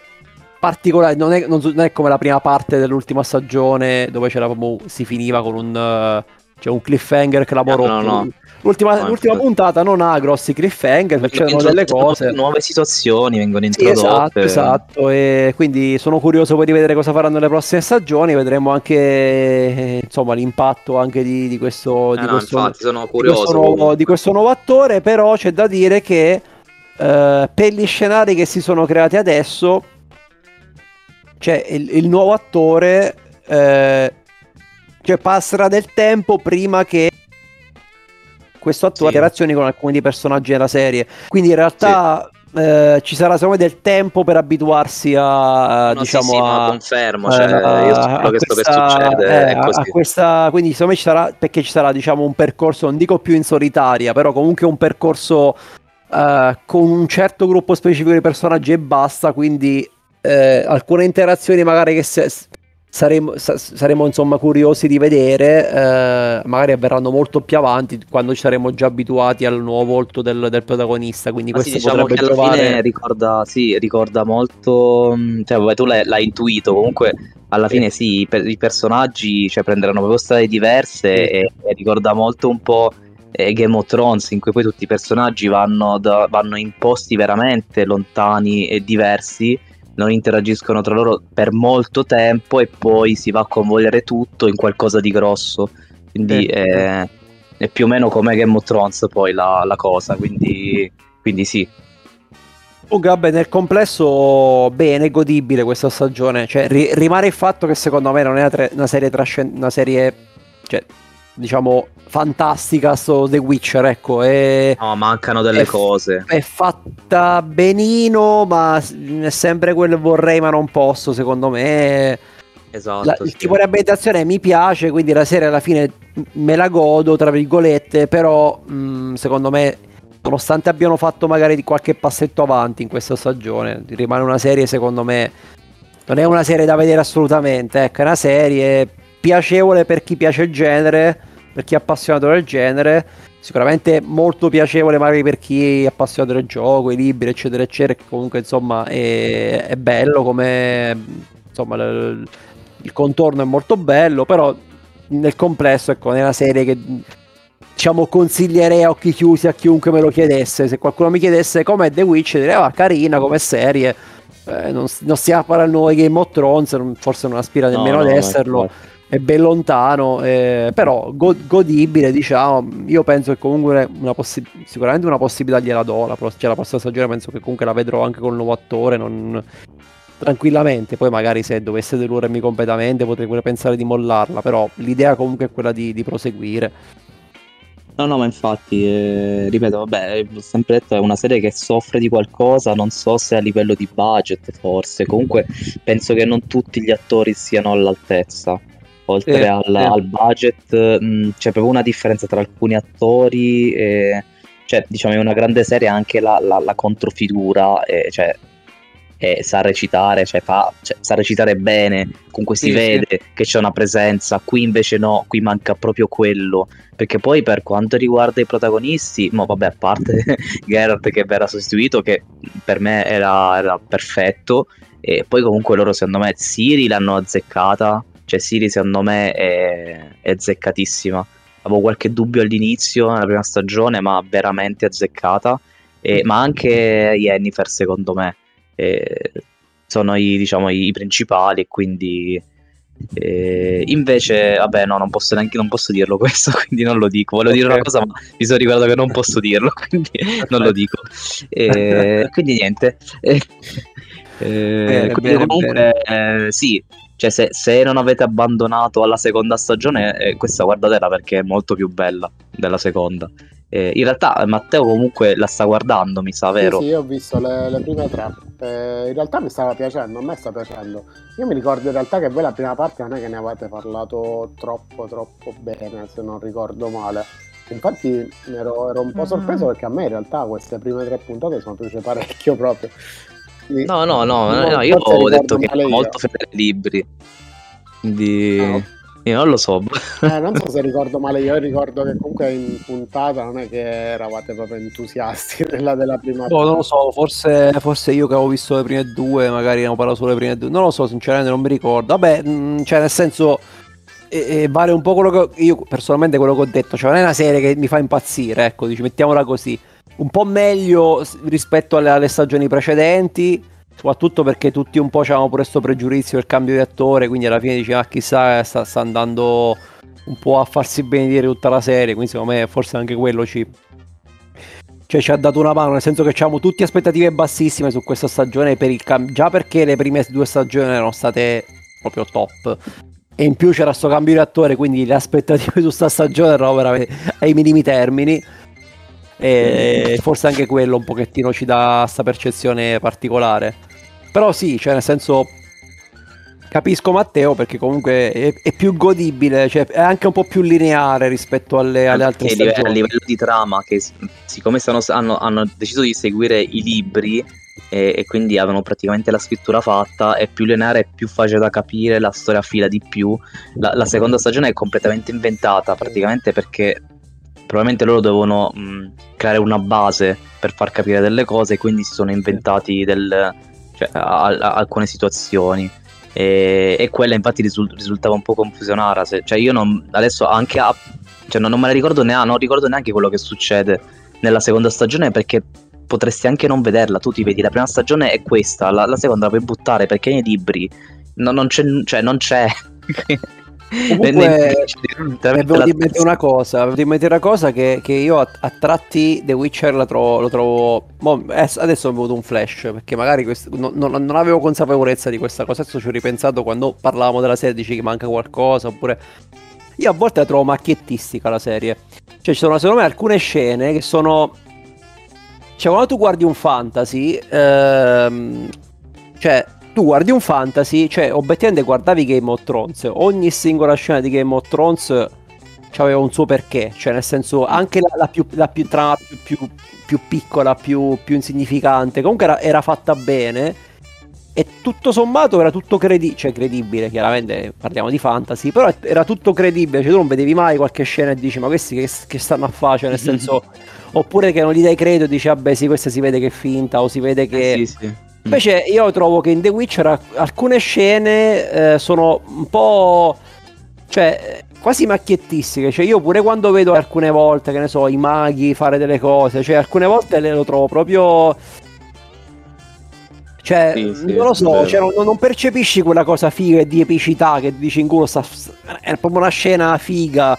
particolari non è, non non è come la prima parte dell'ultima stagione dove c'era proprio si finiva con un eh, cioè un cliffhanger clamoroso
No, no, no.
l'ultima, l'ultima puntata non ha grossi cliffhanger succedono delle cose
nuove situazioni vengono
sì, esatto,
introdotte.
esatto. E quindi sono curioso poi di vedere cosa faranno nelle prossime stagioni. Vedremo anche eh, insomma l'impatto anche di, di questo,
Eh
di questo,
infatti sono
di questo nuovo, di questo nuovo attore. Però c'è da dire che eh, per gli scenari che si sono creati adesso, cioè il, il nuovo attore eh, cioè passerà del tempo prima che questo attore
Sì.
interazioni con alcuni dei personaggi della serie. Quindi in realtà eh, ci sarà secondo me del tempo per abituarsi a
No,
diciamo
sì, sì, no,
a,
confermo, cioè,
eh,
io quello che sto per
questa-
succede,
eh, questa, quindi secondo me ci sarà perché ci sarà diciamo un percorso non dico più in solitaria però comunque un percorso eh, con un certo gruppo specifico di personaggi e basta quindi eh, alcune interazioni magari che se- saremo, sa- saremo insomma curiosi di vedere eh, magari avverranno molto più avanti quando ci saremo già abituati al nuovo volto del, del protagonista quindi
Ma sì,
questo
diciamo che alla
trovare
fine ricorda, sì, ricorda molto, mh, cioè vabbè, tu l'hai, l'hai intuito, comunque alla
Sì.
fine sì, i, per- i personaggi cioè, prenderanno proprio strade diverse
Sì.
e, e ricorda molto un po' eh, Game of Thrones in cui poi tutti i personaggi vanno, da- vanno in posti veramente lontani e diversi, non interagiscono tra loro per molto tempo e poi si va a convogliere tutto in qualcosa di grosso, quindi
Sì.
è, più o meno come Game of Thrones poi la, la cosa, quindi, quindi sì.
Comunque, vabbè, nel complesso, bene, godibile questa stagione. Cioè, ri- rimane il fatto che secondo me non è una, tre- una serie trascend- una serie, cioè, diciamo, fantastica. Sto The Witcher, ecco. È,
No, mancano delle
È
cose.
è fatta benino, ma è sempre quel vorrei, ma non posso. Secondo me,
Esatto.
La- il
sì.
tipo di ambientazione mi piace, quindi la serie alla fine me la godo, tra virgolette, però mh, secondo me, nonostante abbiano fatto magari di qualche passetto avanti in questa stagione, rimane una serie secondo me, non è una serie da vedere assolutamente, ecco, è una serie piacevole per chi piace il genere, per chi è appassionato del genere, sicuramente molto piacevole magari per chi è appassionato del gioco, i libri, eccetera, eccetera, che comunque insomma è, è bello come insomma l- il contorno è molto bello, però nel complesso ecco, è una serie che diciamo consiglierei a occhi chiusi a chiunque me lo chiedesse. Se qualcuno mi chiedesse com'è The Witch, direi ah, carina come serie. eh, non, non stiamo a parlare di Game of Thrones, non- forse non aspira
No,
nemmeno
no,
ad
no,
esserlo,
infatti.
È ben lontano, eh, però go- godibile, diciamo. Io penso che comunque una possi- sicuramente una possibilità gliela do. La, pro- cioè, la prossima stagione penso che comunque la vedrò anche col nuovo attore. Non... Tranquillamente, poi magari se dovesse delurarmi completamente potrei pure pensare di mollarla, però l'idea comunque è quella di, di proseguire.
No, no, ma infatti, eh, ripeto, vabbè, ho sempre detto, è una serie che soffre di qualcosa, non so se a livello di budget forse, comunque penso che non tutti gli attori siano all'altezza. Oltre
Sì,
al,
sì.
al budget, mh, c'è proprio una differenza tra alcuni attori, e, cioè, diciamo, è una grande serie anche la, la- la controfigura, e, cioè, e sa recitare, cioè, fa, cioè, sa recitare bene, comunque si
Sì, sì.
vede che c'è una presenza, qui invece no, qui manca proprio quello. Perché poi per quanto riguarda i protagonisti, ma vabbè, a parte Geralt che verrà sostituito, che per me era, era perfetto, e poi comunque loro secondo me Siri l'hanno azzeccata, cioè Siri secondo me è, è azzeccatissima. Avevo qualche dubbio all'inizio, nella prima stagione, ma veramente azzeccata. E- ma anche Yennefer secondo me eh, sono i, diciamo, i principali, e quindi... eh, invece, vabbè, no, non posso neanche non posso dirlo questo, quindi non lo dico. Volevo dire
Ok.
una cosa, ma mi sono ricordato che non posso dirlo, quindi non lo dico. Eh, quindi niente. Eh,
Bene,
quindi
bene,
comunque, eh, sì, cioè se, se non avete abbandonato alla seconda stagione, eh, questa guardatela perché è molto più bella della seconda. Eh, in realtà Matteo comunque la sta guardando, mi sa,
Sì,
vero?
sì, io ho visto le, le prime tre. Eh, in realtà mi stava piacendo, a me sta piacendo. Io mi ricordo in realtà che voi la prima parte non è che ne avete parlato troppo, troppo bene, se non ricordo male. Infatti ero, ero un po' sorpreso perché a me in realtà queste prime tre puntate sono piaciute parecchio proprio.
No, no, no,
Forse
no, io ho detto che
io.
molto fedele ai libri. Quindi
Ah, ok.
io non lo so.
Eh, non so se ricordo male, io ricordo che comunque in puntata non è che eravate proprio entusiasti della, della prima
Boh, non lo so, forse, forse io che avevo visto le prime due, magari ne ho parlato solo le prime due, non lo so, sinceramente non mi ricordo. Vabbè, mh, cioè nel senso, eh, eh, vale un po' quello che io personalmente quello che ho detto, cioè non è una serie che mi fa impazzire, ecco, dici, mettiamola così. Un po' meglio rispetto alle, alle stagioni precedenti, soprattutto perché tutti un po' avevamo pure questo pregiudizio del cambio di attore, quindi alla fine dici, ah chissà, sta, sta andando un po' a farsi benedire tutta la serie, quindi secondo me forse anche quello ci, cioè ci ha dato una mano, nel senso che avevamo tutte aspettative bassissime su questa stagione per cam- già perché le prime due stagioni erano state proprio top. E in più c'era sto cambio di attore, quindi le aspettative su sta stagione erano veramente ai minimi termini. E forse anche quello un pochettino ci dà sta percezione particolare. Però sì, cioè nel senso capisco Matteo perché comunque è, è più godibile, cioè è anche un po' più lineare rispetto alle, alle altre
Anche a livello,
stagioni.
di trama, che siccome stanno- hanno, hanno deciso di seguire i libri e, e quindi avevano praticamente la scrittura fatta, è più lineare, è più facile da capire, la storia fila di più. La, la seconda stagione è completamente inventata, praticamente perché probabilmente loro dovevano mh, creare una base per far capire delle cose, quindi si sono inventati del- cioè, a- a- alcune situazioni. E, e quella infatti risul- risultava un po' confusionara. se- cioè, io non, adesso anche a, cioè, non, non me la ricordo neanche, non ricordo neanche quello che succede nella seconda stagione perché potresti anche non vederla. Tu ti vedi la prima stagione è questa, la, la seconda la puoi buttare perché nei libri no- non c'è, cioè, non c'è.
Comunque, avevo in mente una cosa, avevo mente una cosa che, che io a, a tratti The Witcher la trovo, lo trovo... mo, adesso ho avuto un flash, perché magari quest- non, non- non avevo consapevolezza di questa cosa, adesso ci ho ripensato quando parlavamo della serie, dici che manca qualcosa, oppure... Io a volte la trovo macchiettistica la serie. Cioè ci sono secondo me alcune scene che sono... Cioè quando tu guardi un fantasy, ehm, cioè tu guardi un fantasy, cioè obiettivamente guardavi Game of Thrones, ogni singola scena di Game of Thrones aveva un suo perché, cioè nel senso anche la, la più, la più trama più, più- più piccola, più, più insignificante, comunque era, era fatta bene e tutto sommato era tutto credi- cioè credibile, chiaramente parliamo di fantasy, però era tutto credibile, cioè tu non vedevi mai qualche scena e dici ma questi che, che stanno a fare, cioè nel senso, oppure che non gli dai credo e dici vabbè sì questa si vede che è finta o si vede che...
Eh, sì, sì.
Invece io trovo che in The Witcher alc- alcune scene eh, sono un po'... cioè quasi macchiettistiche, cioè io pure quando vedo alcune volte, che ne so, i maghi fare delle cose, cioè alcune volte le lo trovo proprio... Cioè,
Sì, sì,
non lo so, cioè, non, non percepisci quella cosa figa e di epicità che dici in culo, sta, è proprio una scena figa.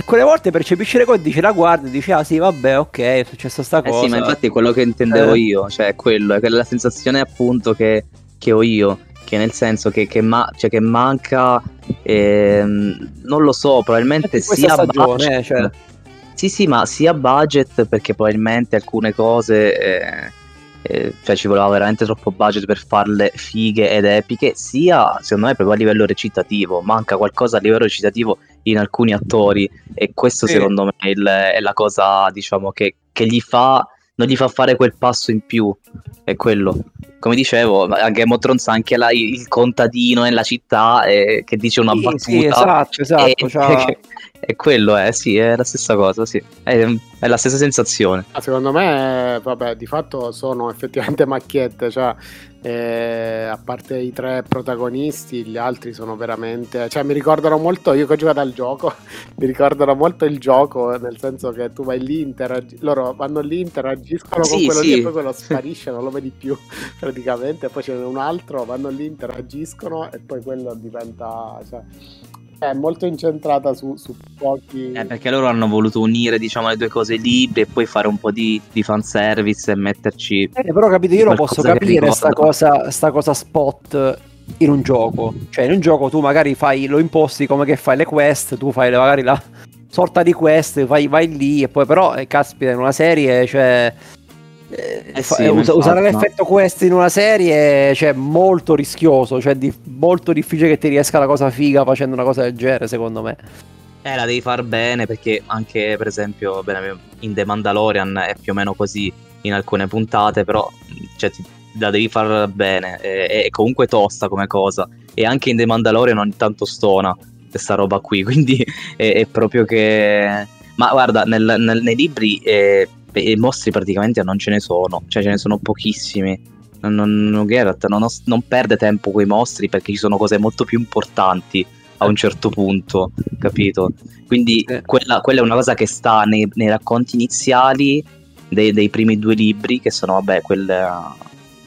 E quelle volte percepisci le cose, dici la guardi e dici, ah sì, vabbè, ok, è successa sta
Eh
cosa.
sì, ma infatti è quello che intendevo
Eh.
io, cioè è quello, è quella sensazione appunto che, che ho io, che nel senso che, che ma- cioè, che manca, ehm, non lo so, probabilmente sia
stagione,
budget,
eh, cioè.
sì sì, ma sia budget perché probabilmente alcune cose, eh, eh, cioè ci voleva veramente troppo budget per farle fighe ed epiche, sia secondo me proprio a livello recitativo, manca qualcosa a livello recitativo in alcuni attori e questo
Sì.
secondo me è, il- è la cosa diciamo che, che gli fa non gli fa fare quel passo in più è quello come dicevo a Game of Thrones anche la- il contadino nella città eh, che dice una
Sì,
battuta
sì, esatto, esatto.
e,
c'ha-
è quello è sì è la stessa cosa sì è, è la stessa sensazione
Ah, Secondo me, vabbè, di fatto sono effettivamente macchiette, cioè, eh, a parte i tre protagonisti, gli altri sono veramente, cioè, mi ricordano molto, io che ho giocato al gioco, mi ricordano molto il gioco, nel senso che tu vai lì, interagi- loro vanno lì, interagiscono con
Sì,
quello
sì.
lì e poi quello sparisce, non lo vedi più praticamente, poi c'è un altro, vanno lì, interagiscono e poi quello diventa, cioè, è molto incentrata su, su pochi...
Eh, perché loro hanno voluto unire diciamo le due cose libere e poi fare un po' di, di fanservice e metterci
Eh, però capito, io lo posso capire sta cosa, sta cosa spot in un gioco. Cioè, in un gioco tu magari fai, lo imposti come che fai le quest, tu fai le- magari la sorta di quest, vai, vai lì e poi però, eh, caspita, in una serie, cioè... eh,
Eh
fa-
sì,
eh,
infatti,
usare
no.
l'effetto quest in una serie cioè molto rischioso cioè di- molto difficile che ti riesca la cosa figa facendo una cosa del genere secondo me
Eh, la devi far bene perché anche, per esempio, in The Mandalorian è più o meno così in alcune puntate, però cioè, ti- la devi far bene. È, è comunque tosta come cosa. E anche in The Mandalorian ogni tanto stona questa roba qui, quindi è, è proprio che... Ma guarda, nel- nel- nei libri eh, i mostri praticamente non ce ne sono, cioè ce ne sono pochissimi. Non, non, Geralt non, non perde tempo con i mostri perché ci sono cose molto più importanti a un certo punto, capito? Quindi
Sì.
quella, quella è una cosa che sta nei, nei racconti iniziali dei, dei primi due libri, che sono, vabbè, quel-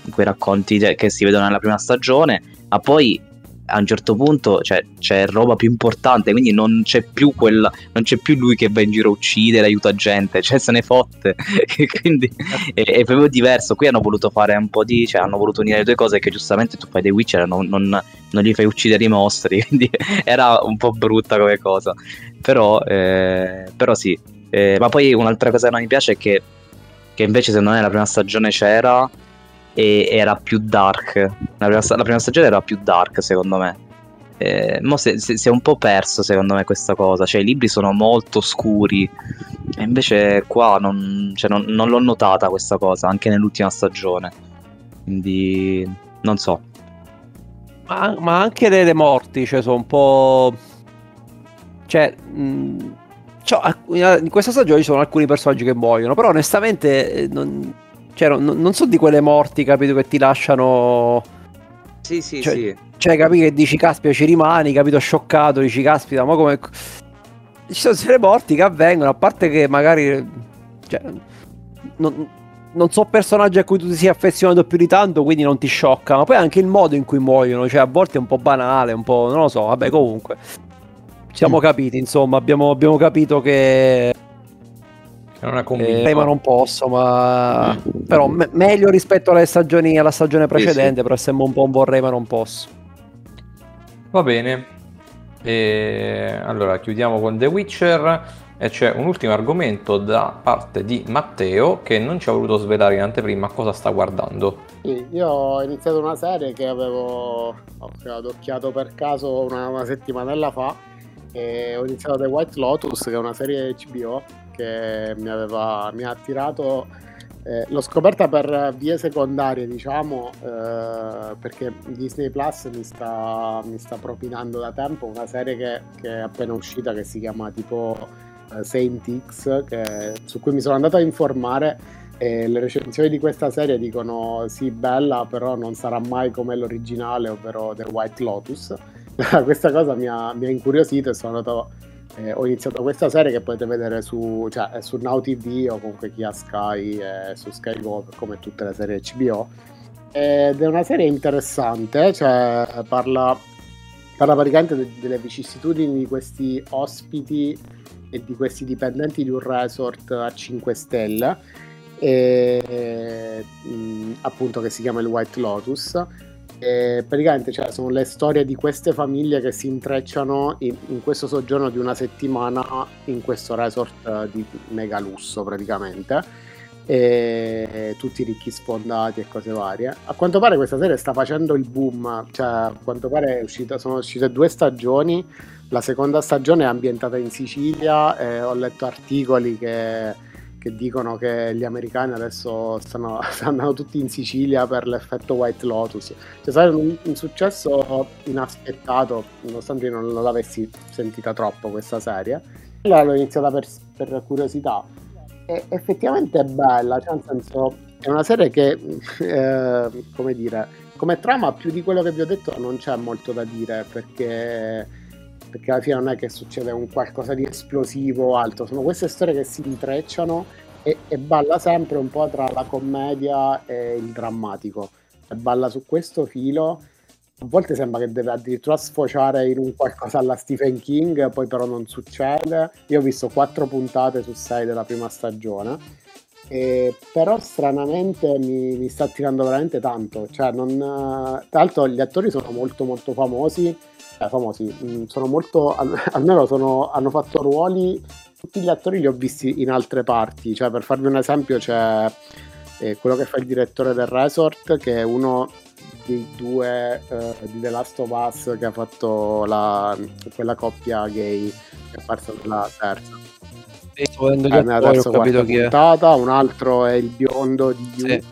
quei racconti de- che si vedono nella prima stagione, ma poi a un certo punto cioè, c'è roba più importante, quindi non c'è più quella, non c'è più lui che va in giro a uccidere, aiuta gente, cioè se ne fotte. quindi è, è proprio diverso. Qui hanno voluto fare un po' di, cioè hanno voluto unire le due cose che giustamente tu fai dei Witcher non, non, non gli fai uccidere i mostri, quindi era un po' brutta come cosa. Però, eh, però sì. Eh, ma poi un'altra cosa che non mi piace è che, che invece secondo me la prima stagione c'era e era più dark. La prima, la prima stagione era più dark secondo me. Eh, mo si, è un po' perso secondo me questa cosa, cioè i libri sono molto scuri e invece qua non, cioè, non- non l'ho notata questa cosa anche nell'ultima stagione. Quindi non so.
Ma, ma anche le, le morti, cioè, sono un po'. Cioè, mh, cioè, alc- in questa stagione ci sono alcuni personaggi che muoiono, però onestamente eh, non, cioè, non, non so di quelle morti, capito, che ti lasciano.
Sì, sì,
Cioè-
sì.
Cioè, capito che dici, caspita, ci rimani, capito, scioccato, dici, caspita, ma come... Ci sono delle morti che avvengono, a parte che magari... Cioè, non, non so personaggi a cui tu ti sia affezionato più di tanto, quindi non ti sciocca, ma poi anche il modo in cui muoiono, cioè a volte è un po' banale, un po'... non lo so, vabbè, comunque... Ci siamo capiti, insomma, abbiamo, abbiamo capito che...
Che non ha
Eh. Rema non posso, ma... Però me- meglio rispetto alle stagioni, alla stagione precedente, però sembra un po' un vorrei ma non posso.
Va bene. E allora chiudiamo con The Witcher e c'è un ultimo argomento da parte di Matteo che non ci ha voluto svelare in anteprima cosa sta guardando.
Sì, io ho iniziato una serie che avevo ho adocchiato per caso una, una settimanella fa e ho iniziato The White Lotus che è una serie HBO che mi aveva mi ha attirato eh, l'ho scoperta per vie secondarie diciamo eh, perché Disney Plus mi sta, mi sta propinando da tempo una serie che, che è appena uscita che si chiama tipo eh, Saint X che- su cui mi sono andato a informare e le recensioni di questa serie dicono sì bella però non sarà mai come l'originale ovvero The White Lotus. Questa cosa mi ha, mi ha incuriosito e sono andato eh, ho iniziato questa serie che potete vedere su, cioè, su Now TV o comunque chi ha Sky è su Sky Go come tutte le serie HBO ed è una serie interessante, cioè parla, parla praticamente de- delle vicissitudini di questi ospiti e di questi dipendenti di un resort a 5 stelle, e, mh, appunto che si chiama il White Lotus. E praticamente cioè, sono le storie di queste famiglie che si intrecciano in, in, questo soggiorno di una settimana in questo resort di mega lusso praticamente e tutti ricchi sfondati e cose varie. A quanto pare questa serie sta facendo il boom, cioè a quanto pare uscita, sono uscite due stagioni, la seconda stagione è ambientata in Sicilia e ho letto articoli che, che dicono che gli americani adesso stanno, stanno, tutti in Sicilia per l'effetto White Lotus. Cioè sarebbe un, un successo inaspettato, nonostante io non, non l'avessi sentita troppo questa serie. Allora l'ho iniziata per, per curiosità è, effettivamente è bella, cioè nel senso è una serie che, eh, come dire, come trama più di quello che vi ho detto non c'è molto da dire perché, perché alla fine non è che succede un qualcosa di esplosivo o altro, sono queste storie che si intrecciano e, e balla sempre un po' tra la commedia e il drammatico, e balla su questo filo a volte sembra che deve addirittura sfociare in un qualcosa alla Stephen King, poi però non succede. Io ho visto quattro puntate su sei della prima stagione, e però stranamente mi, mi sta attirando veramente tanto. Cioè, non, tra l'altro gli attori sono molto molto famosi, eh, famosi, mm, sono molto, almeno sono, hanno fatto ruoli, tutti gli attori li ho visti in altre parti, cioè per farvi un esempio c'è eh, quello che fa il direttore del resort, che è uno dei due uh, di The Last of Us che ha fatto la, quella coppia gay che è apparsa nella terza.
Sto eh, nella terza
quarta puntata, un altro è il biondo di You, sì.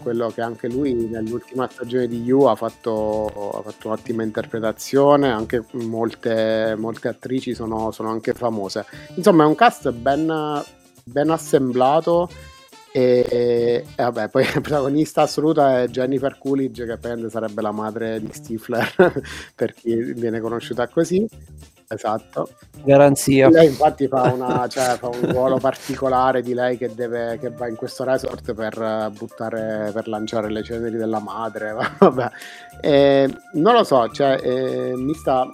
Quello che anche lui nell'ultima stagione di You ha fatto, ha fatto un'ottima interpretazione, anche molte, molte attrici sono, sono, anche famose. Insomma è un cast ben, ben assemblato e, e, vabbè, poi la protagonista assoluta è Jennifer Coolidge, che prende sarebbe la madre di Stifler, per chi viene conosciuta così. Esatto.
Garanzia.
Lei infatti fa, una, cioè, fa un ruolo particolare di lei che, deve, che va in questo resort per buttare, per lanciare le ceneri della madre. Vabbè. E, non lo so, cioè, eh, mi, sta,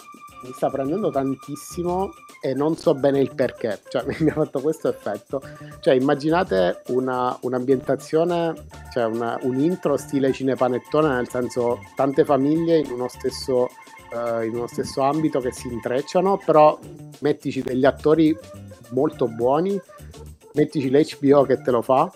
mi sta prendendo tantissimo e non so bene il perché, cioè mi ha fatto questo effetto. Cioè immaginate una, un'ambientazione, cioè una, un intro stile cinepanettone, nel senso tante famiglie in uno stesso, uh, in uno stesso ambito che si intrecciano, però mettici degli attori molto buoni, mettici l'HBO che te lo fa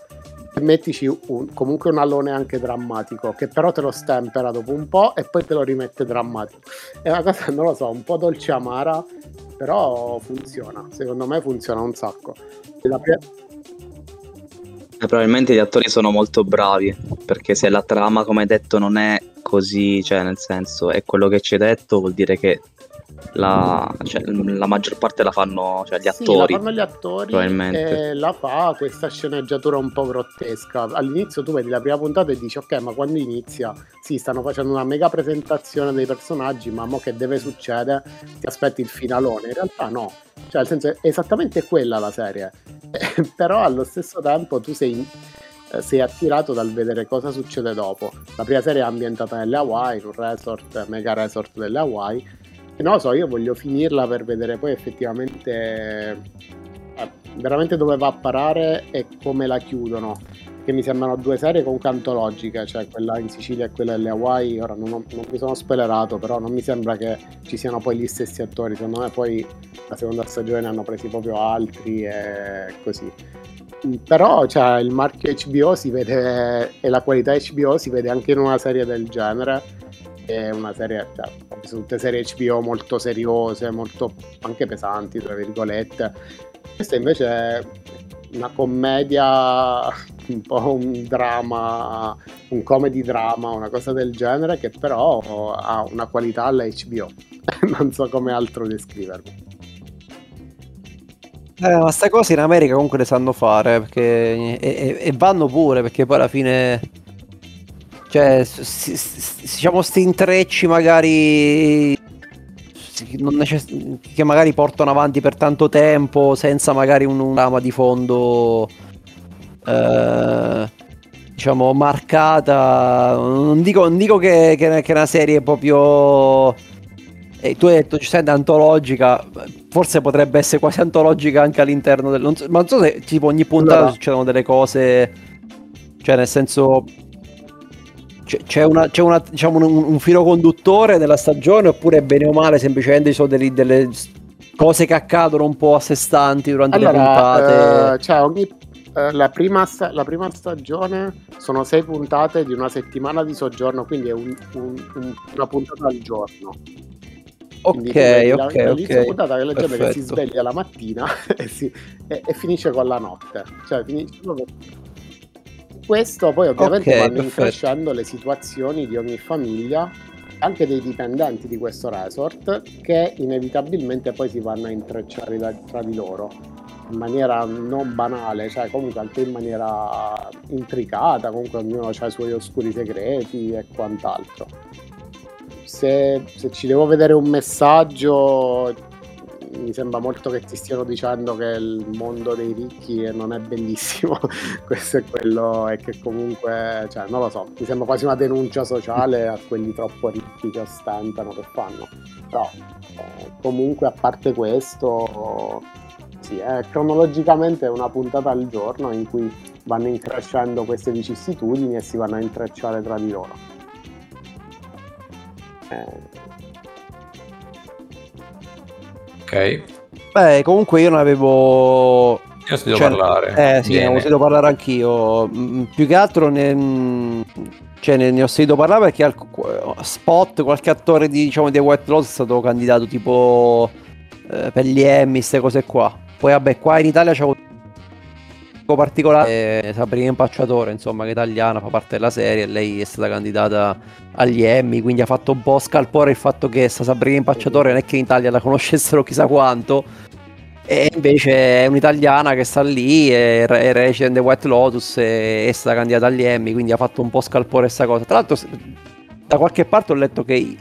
e mettici un, comunque un allone anche drammatico che però te lo stempera dopo un po' e poi te lo rimette drammatico è una cosa non lo so un po' dolce amara però funziona, secondo me funziona un sacco. Pre-
eh, probabilmente gli attori sono molto bravi, perché se la trama, come detto, non è così, cioè nel senso è quello che ci hai detto, vuol dire che la, cioè, la, maggior parte la fanno cioè, gli
sì,
attori.
La fanno gli attori e la fa questa sceneggiatura un po' grottesca. All'inizio tu vedi la prima puntata e dici ok, ma quando inizia? Sì, stanno facendo una mega presentazione dei personaggi, ma mo che deve succedere? Ti aspetti il finalone. In realtà no. Cioè, nel senso, è esattamente quella la serie. Però allo stesso tempo tu sei eh, sei attirato dal vedere cosa succede dopo. La prima serie è ambientata nelle Hawaii, in un resort, mega resort delle Hawaii, e non lo so, io voglio finirla per vedere poi effettivamente eh, veramente dove va a parare e come la chiudono. Che mi sembrano due serie comunque antologiche, cioè quella in Sicilia e quella delle Hawaii. Ora non, ho, non mi sono spoilerato, però non mi sembra che ci siano poi gli stessi attori. Secondo me poi la seconda stagione ne hanno presi proprio altri e così. Però cioè, il marchio HBO si vede e la qualità HBO si vede anche in una serie del genere è una serie, cioè, sono tutte serie HBO molto seriose, molto anche pesanti, tra virgolette. Questa invece è una commedia, un po' un dramma, un comedy drama, una cosa del genere che però ha una qualità alla HBO. non so come altro descriverlo.
Eh, ma queste cose in America comunque le sanno fare perché, e, e, e vanno pure perché poi alla fine cioè, si, si, diciamo, sti intrecci magari necess- che magari portano avanti per tanto tempo senza magari un, un rama di fondo eh, diciamo, marcata. Non dico, non dico che, che, che è una serie proprio. E tu hai detto giustamente antologica, forse potrebbe essere quasi antologica anche all'interno del. Non so, ma non so se tipo ogni puntata
Allora.
succedono delle cose. Cioè, nel senso. c'è- una, c'è una- diciamo, un, un filo conduttore della stagione oppure bene o male semplicemente ci sono delle, delle cose che accadono un po' a sé stanti durante le
Allora,
puntate?
eh, cioè ogni, eh, la, prima sta- la prima stagione sono sei puntate di una settimana di soggiorno, quindi è un- un- una puntata al giorno. Quindi
ok,
tu vedi la-
ok, ok.
puntata che la gente che si sveglia la mattina e, si- e- e finisce con la notte. Cioè, finisce proprio- Questo poi ovviamente
Ok,
vanno increscendo le situazioni di ogni famiglia, anche dei dipendenti di questo resort, che inevitabilmente poi si vanno a intrecciare da- tra di loro in maniera non banale, cioè comunque anche in maniera intricata, comunque ognuno ha i suoi oscuri segreti e quant'altro. Se, se ci devo vedere un messaggio, mi sembra molto che ti stiano dicendo che il mondo dei ricchi non è bellissimo, questo è quello e che comunque, cioè non lo so, mi sembra quasi una denuncia sociale a quelli troppo ricchi che ostentano, che fanno. Però eh, comunque a parte questo, sì, è cronologicamente una puntata al giorno in cui vanno increscendo queste vicissitudini e si vanno a intrecciare tra di loro.
Ok.
Beh, comunque io non avevo.
Io ho sentito
Cioè,
parlare.
Eh sì, ne ho sentito parlare anch'io. Mm, Più che altro ne, mm, cioè, ne, ne ho sentito parlare perché al spot, qualche attore di, diciamo, di White Lotus è stato candidato tipo eh, per gli Emmy, queste cose qua. Poi vabbè, qua in Italia c'è un particolare eh, Sabrina Impacciatore, insomma, che è italiana, fa parte della serie, lei è stata candidata agli Emmy, quindi ha fatto un po' scalpore il fatto che sta Sabrina Impacciatore non è che in Italia la conoscessero chissà quanto. E invece è un'italiana che sta lì re- e recita The White Lotus e è stata candidata agli Emmy, quindi ha fatto un po' scalpore questa cosa. Tra l'altro, da qualche parte ho letto che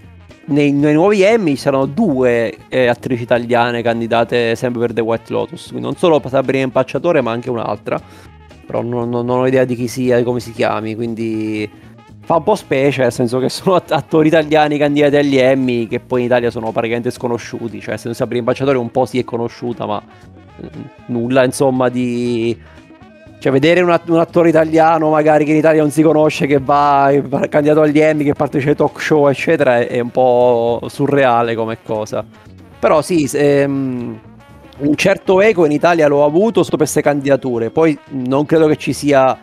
nei, nei nuovi Emmy saranno due eh, attrici italiane candidate sempre per The White Lotus, quindi non solo Sabrina Impacciatore, ma anche un'altra. Però non, non- non ho idea di chi sia, di come si chiami, quindi fa un po' specie, nel senso che sono att- attori italiani candidati agli Emmy che poi in Italia sono praticamente sconosciuti, cioè se Sabrina Impacciatore un po' si è conosciuta, ma eh, nulla insomma di... Cioè vedere un, un attore italiano magari che in Italia non si conosce, che va candidato agli Emmy, che partecipa ai talk show, eccetera, è, è un po' surreale come cosa. Però sì, se- ehm, un certo eco in Italia l'ho avuto sotto queste candidature, poi non credo che ci sia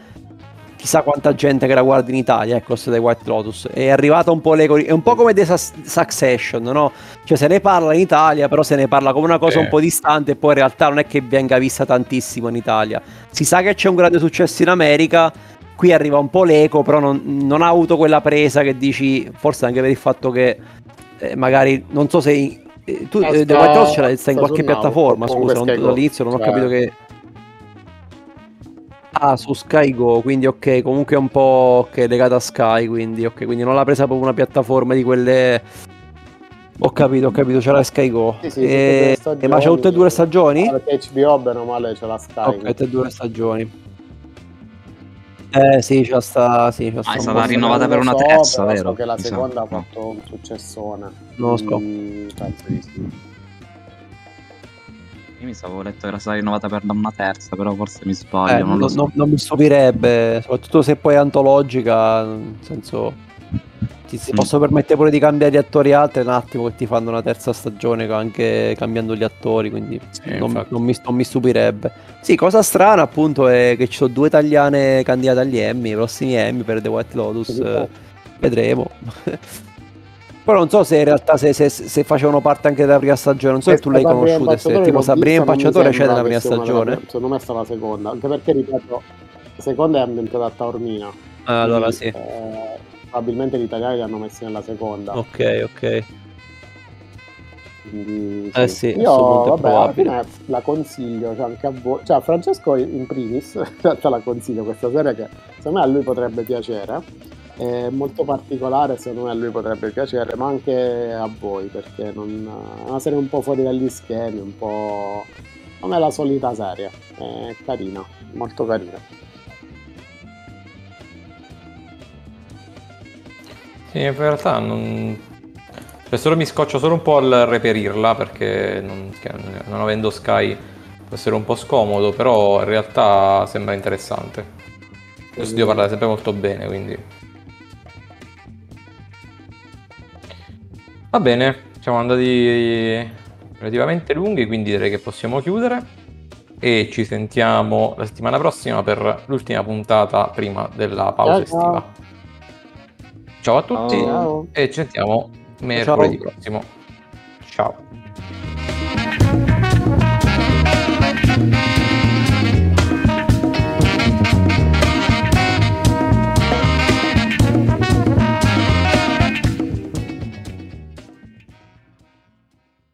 chissà quanta gente che la guarda in Italia, ecco, questa dei White Lotus. È arrivata un po' l'eco, è un po' come The Succession, no? Cioè se ne parla in Italia, però se ne parla come una cosa
Sì.
un po' distante e poi in realtà non è che venga vista tantissimo in Italia. Si sa che c'è un grande successo in America, qui arriva un po' l'eco, però non, non ha avuto quella presa che dici, forse anche per il fatto che eh, magari, non so se... eh, tu
Ah,
eh, The
sta-
White Lotus ce l'hai sta in
sta
qualche piattaforma, scusa, non, dall'inizio non ho
Cioè-
capito che... Ah, su Sky Go, quindi ok, comunque è un po' ok, legata a Sky, quindi ok, quindi non l'ha presa proprio una piattaforma di quelle... Ho capito, ho capito, c'era Sky Go.
Sì, sì, e
e...
due
e
stagioni.
ma c'è tutte e due le stagioni?
Ah, perché HBO bene o male c'è la Sky.
Ok, tutte e due le stagioni. Eh sì, c'è sta... Sì, c'è sta
Ah, è stata rinnovata per una
so,
terza, vero?
So che la seconda ha fatto un successone.
Non lo so.
Mm, penso di sì.
Io mi stavo letto che era stata rinnovata per una terza, però forse mi
Eh,
sbaglio, non
non,
lo so.
non- non mi stupirebbe, soprattutto se poi è antologica, nel senso ti si
Mm.
posso permettere pure di cambiare gli attori altri un attimo che ti fanno una terza stagione anche cambiando gli attori, quindi
Sì,
non, non mi, non mi stupirebbe. Sì, cosa strana appunto è che ci sono due italiane candidate agli Emmy, i prossimi Emmy per The White Lotus,
Sì,
eh, vedremo. Però non so se in realtà se, se- se facevano parte anche della prima stagione, non so se tu l'hai conosciuta, se tipo Sabrina Impacciatore c'è nella prima
della
stagione?
prima- Secondo me è stata la seconda, anche perché ripeto, la seconda è ambientata a Taormina.
Ah, allora
quindi,
sì.
eh, probabilmente gli italiani li hanno messi nella seconda.
Ok, ok.
Quindi,
Eh sì, a sto
Io vabbè, alla fine la consiglio cioè anche a voi. Cioè, a Francesco in primis, in realtà la consiglio questa serie che secondo me a lui potrebbe piacere. È molto particolare, secondo me a lui potrebbe piacere, ma anche a voi, perché non, è una serie un po' fuori dagli schemi, un po'. è la solita serie. È carina, molto carina.
Sì, in realtà non... cioè, solo mi scoccio solo un po' al reperirla perché non, che non avendo Sky può essere un po' scomodo, però in realtà sembra interessante. Lo studio parla sempre molto bene, quindi... Va bene, siamo andati relativamente lunghi, quindi direi che possiamo chiudere e ci sentiamo la settimana prossima per l'ultima puntata prima della pausa
Ciao, ciao.
estiva. Ciao a tutti
Ciao.
Ciao.
e ci sentiamo mercoledì prossimo. Ciao.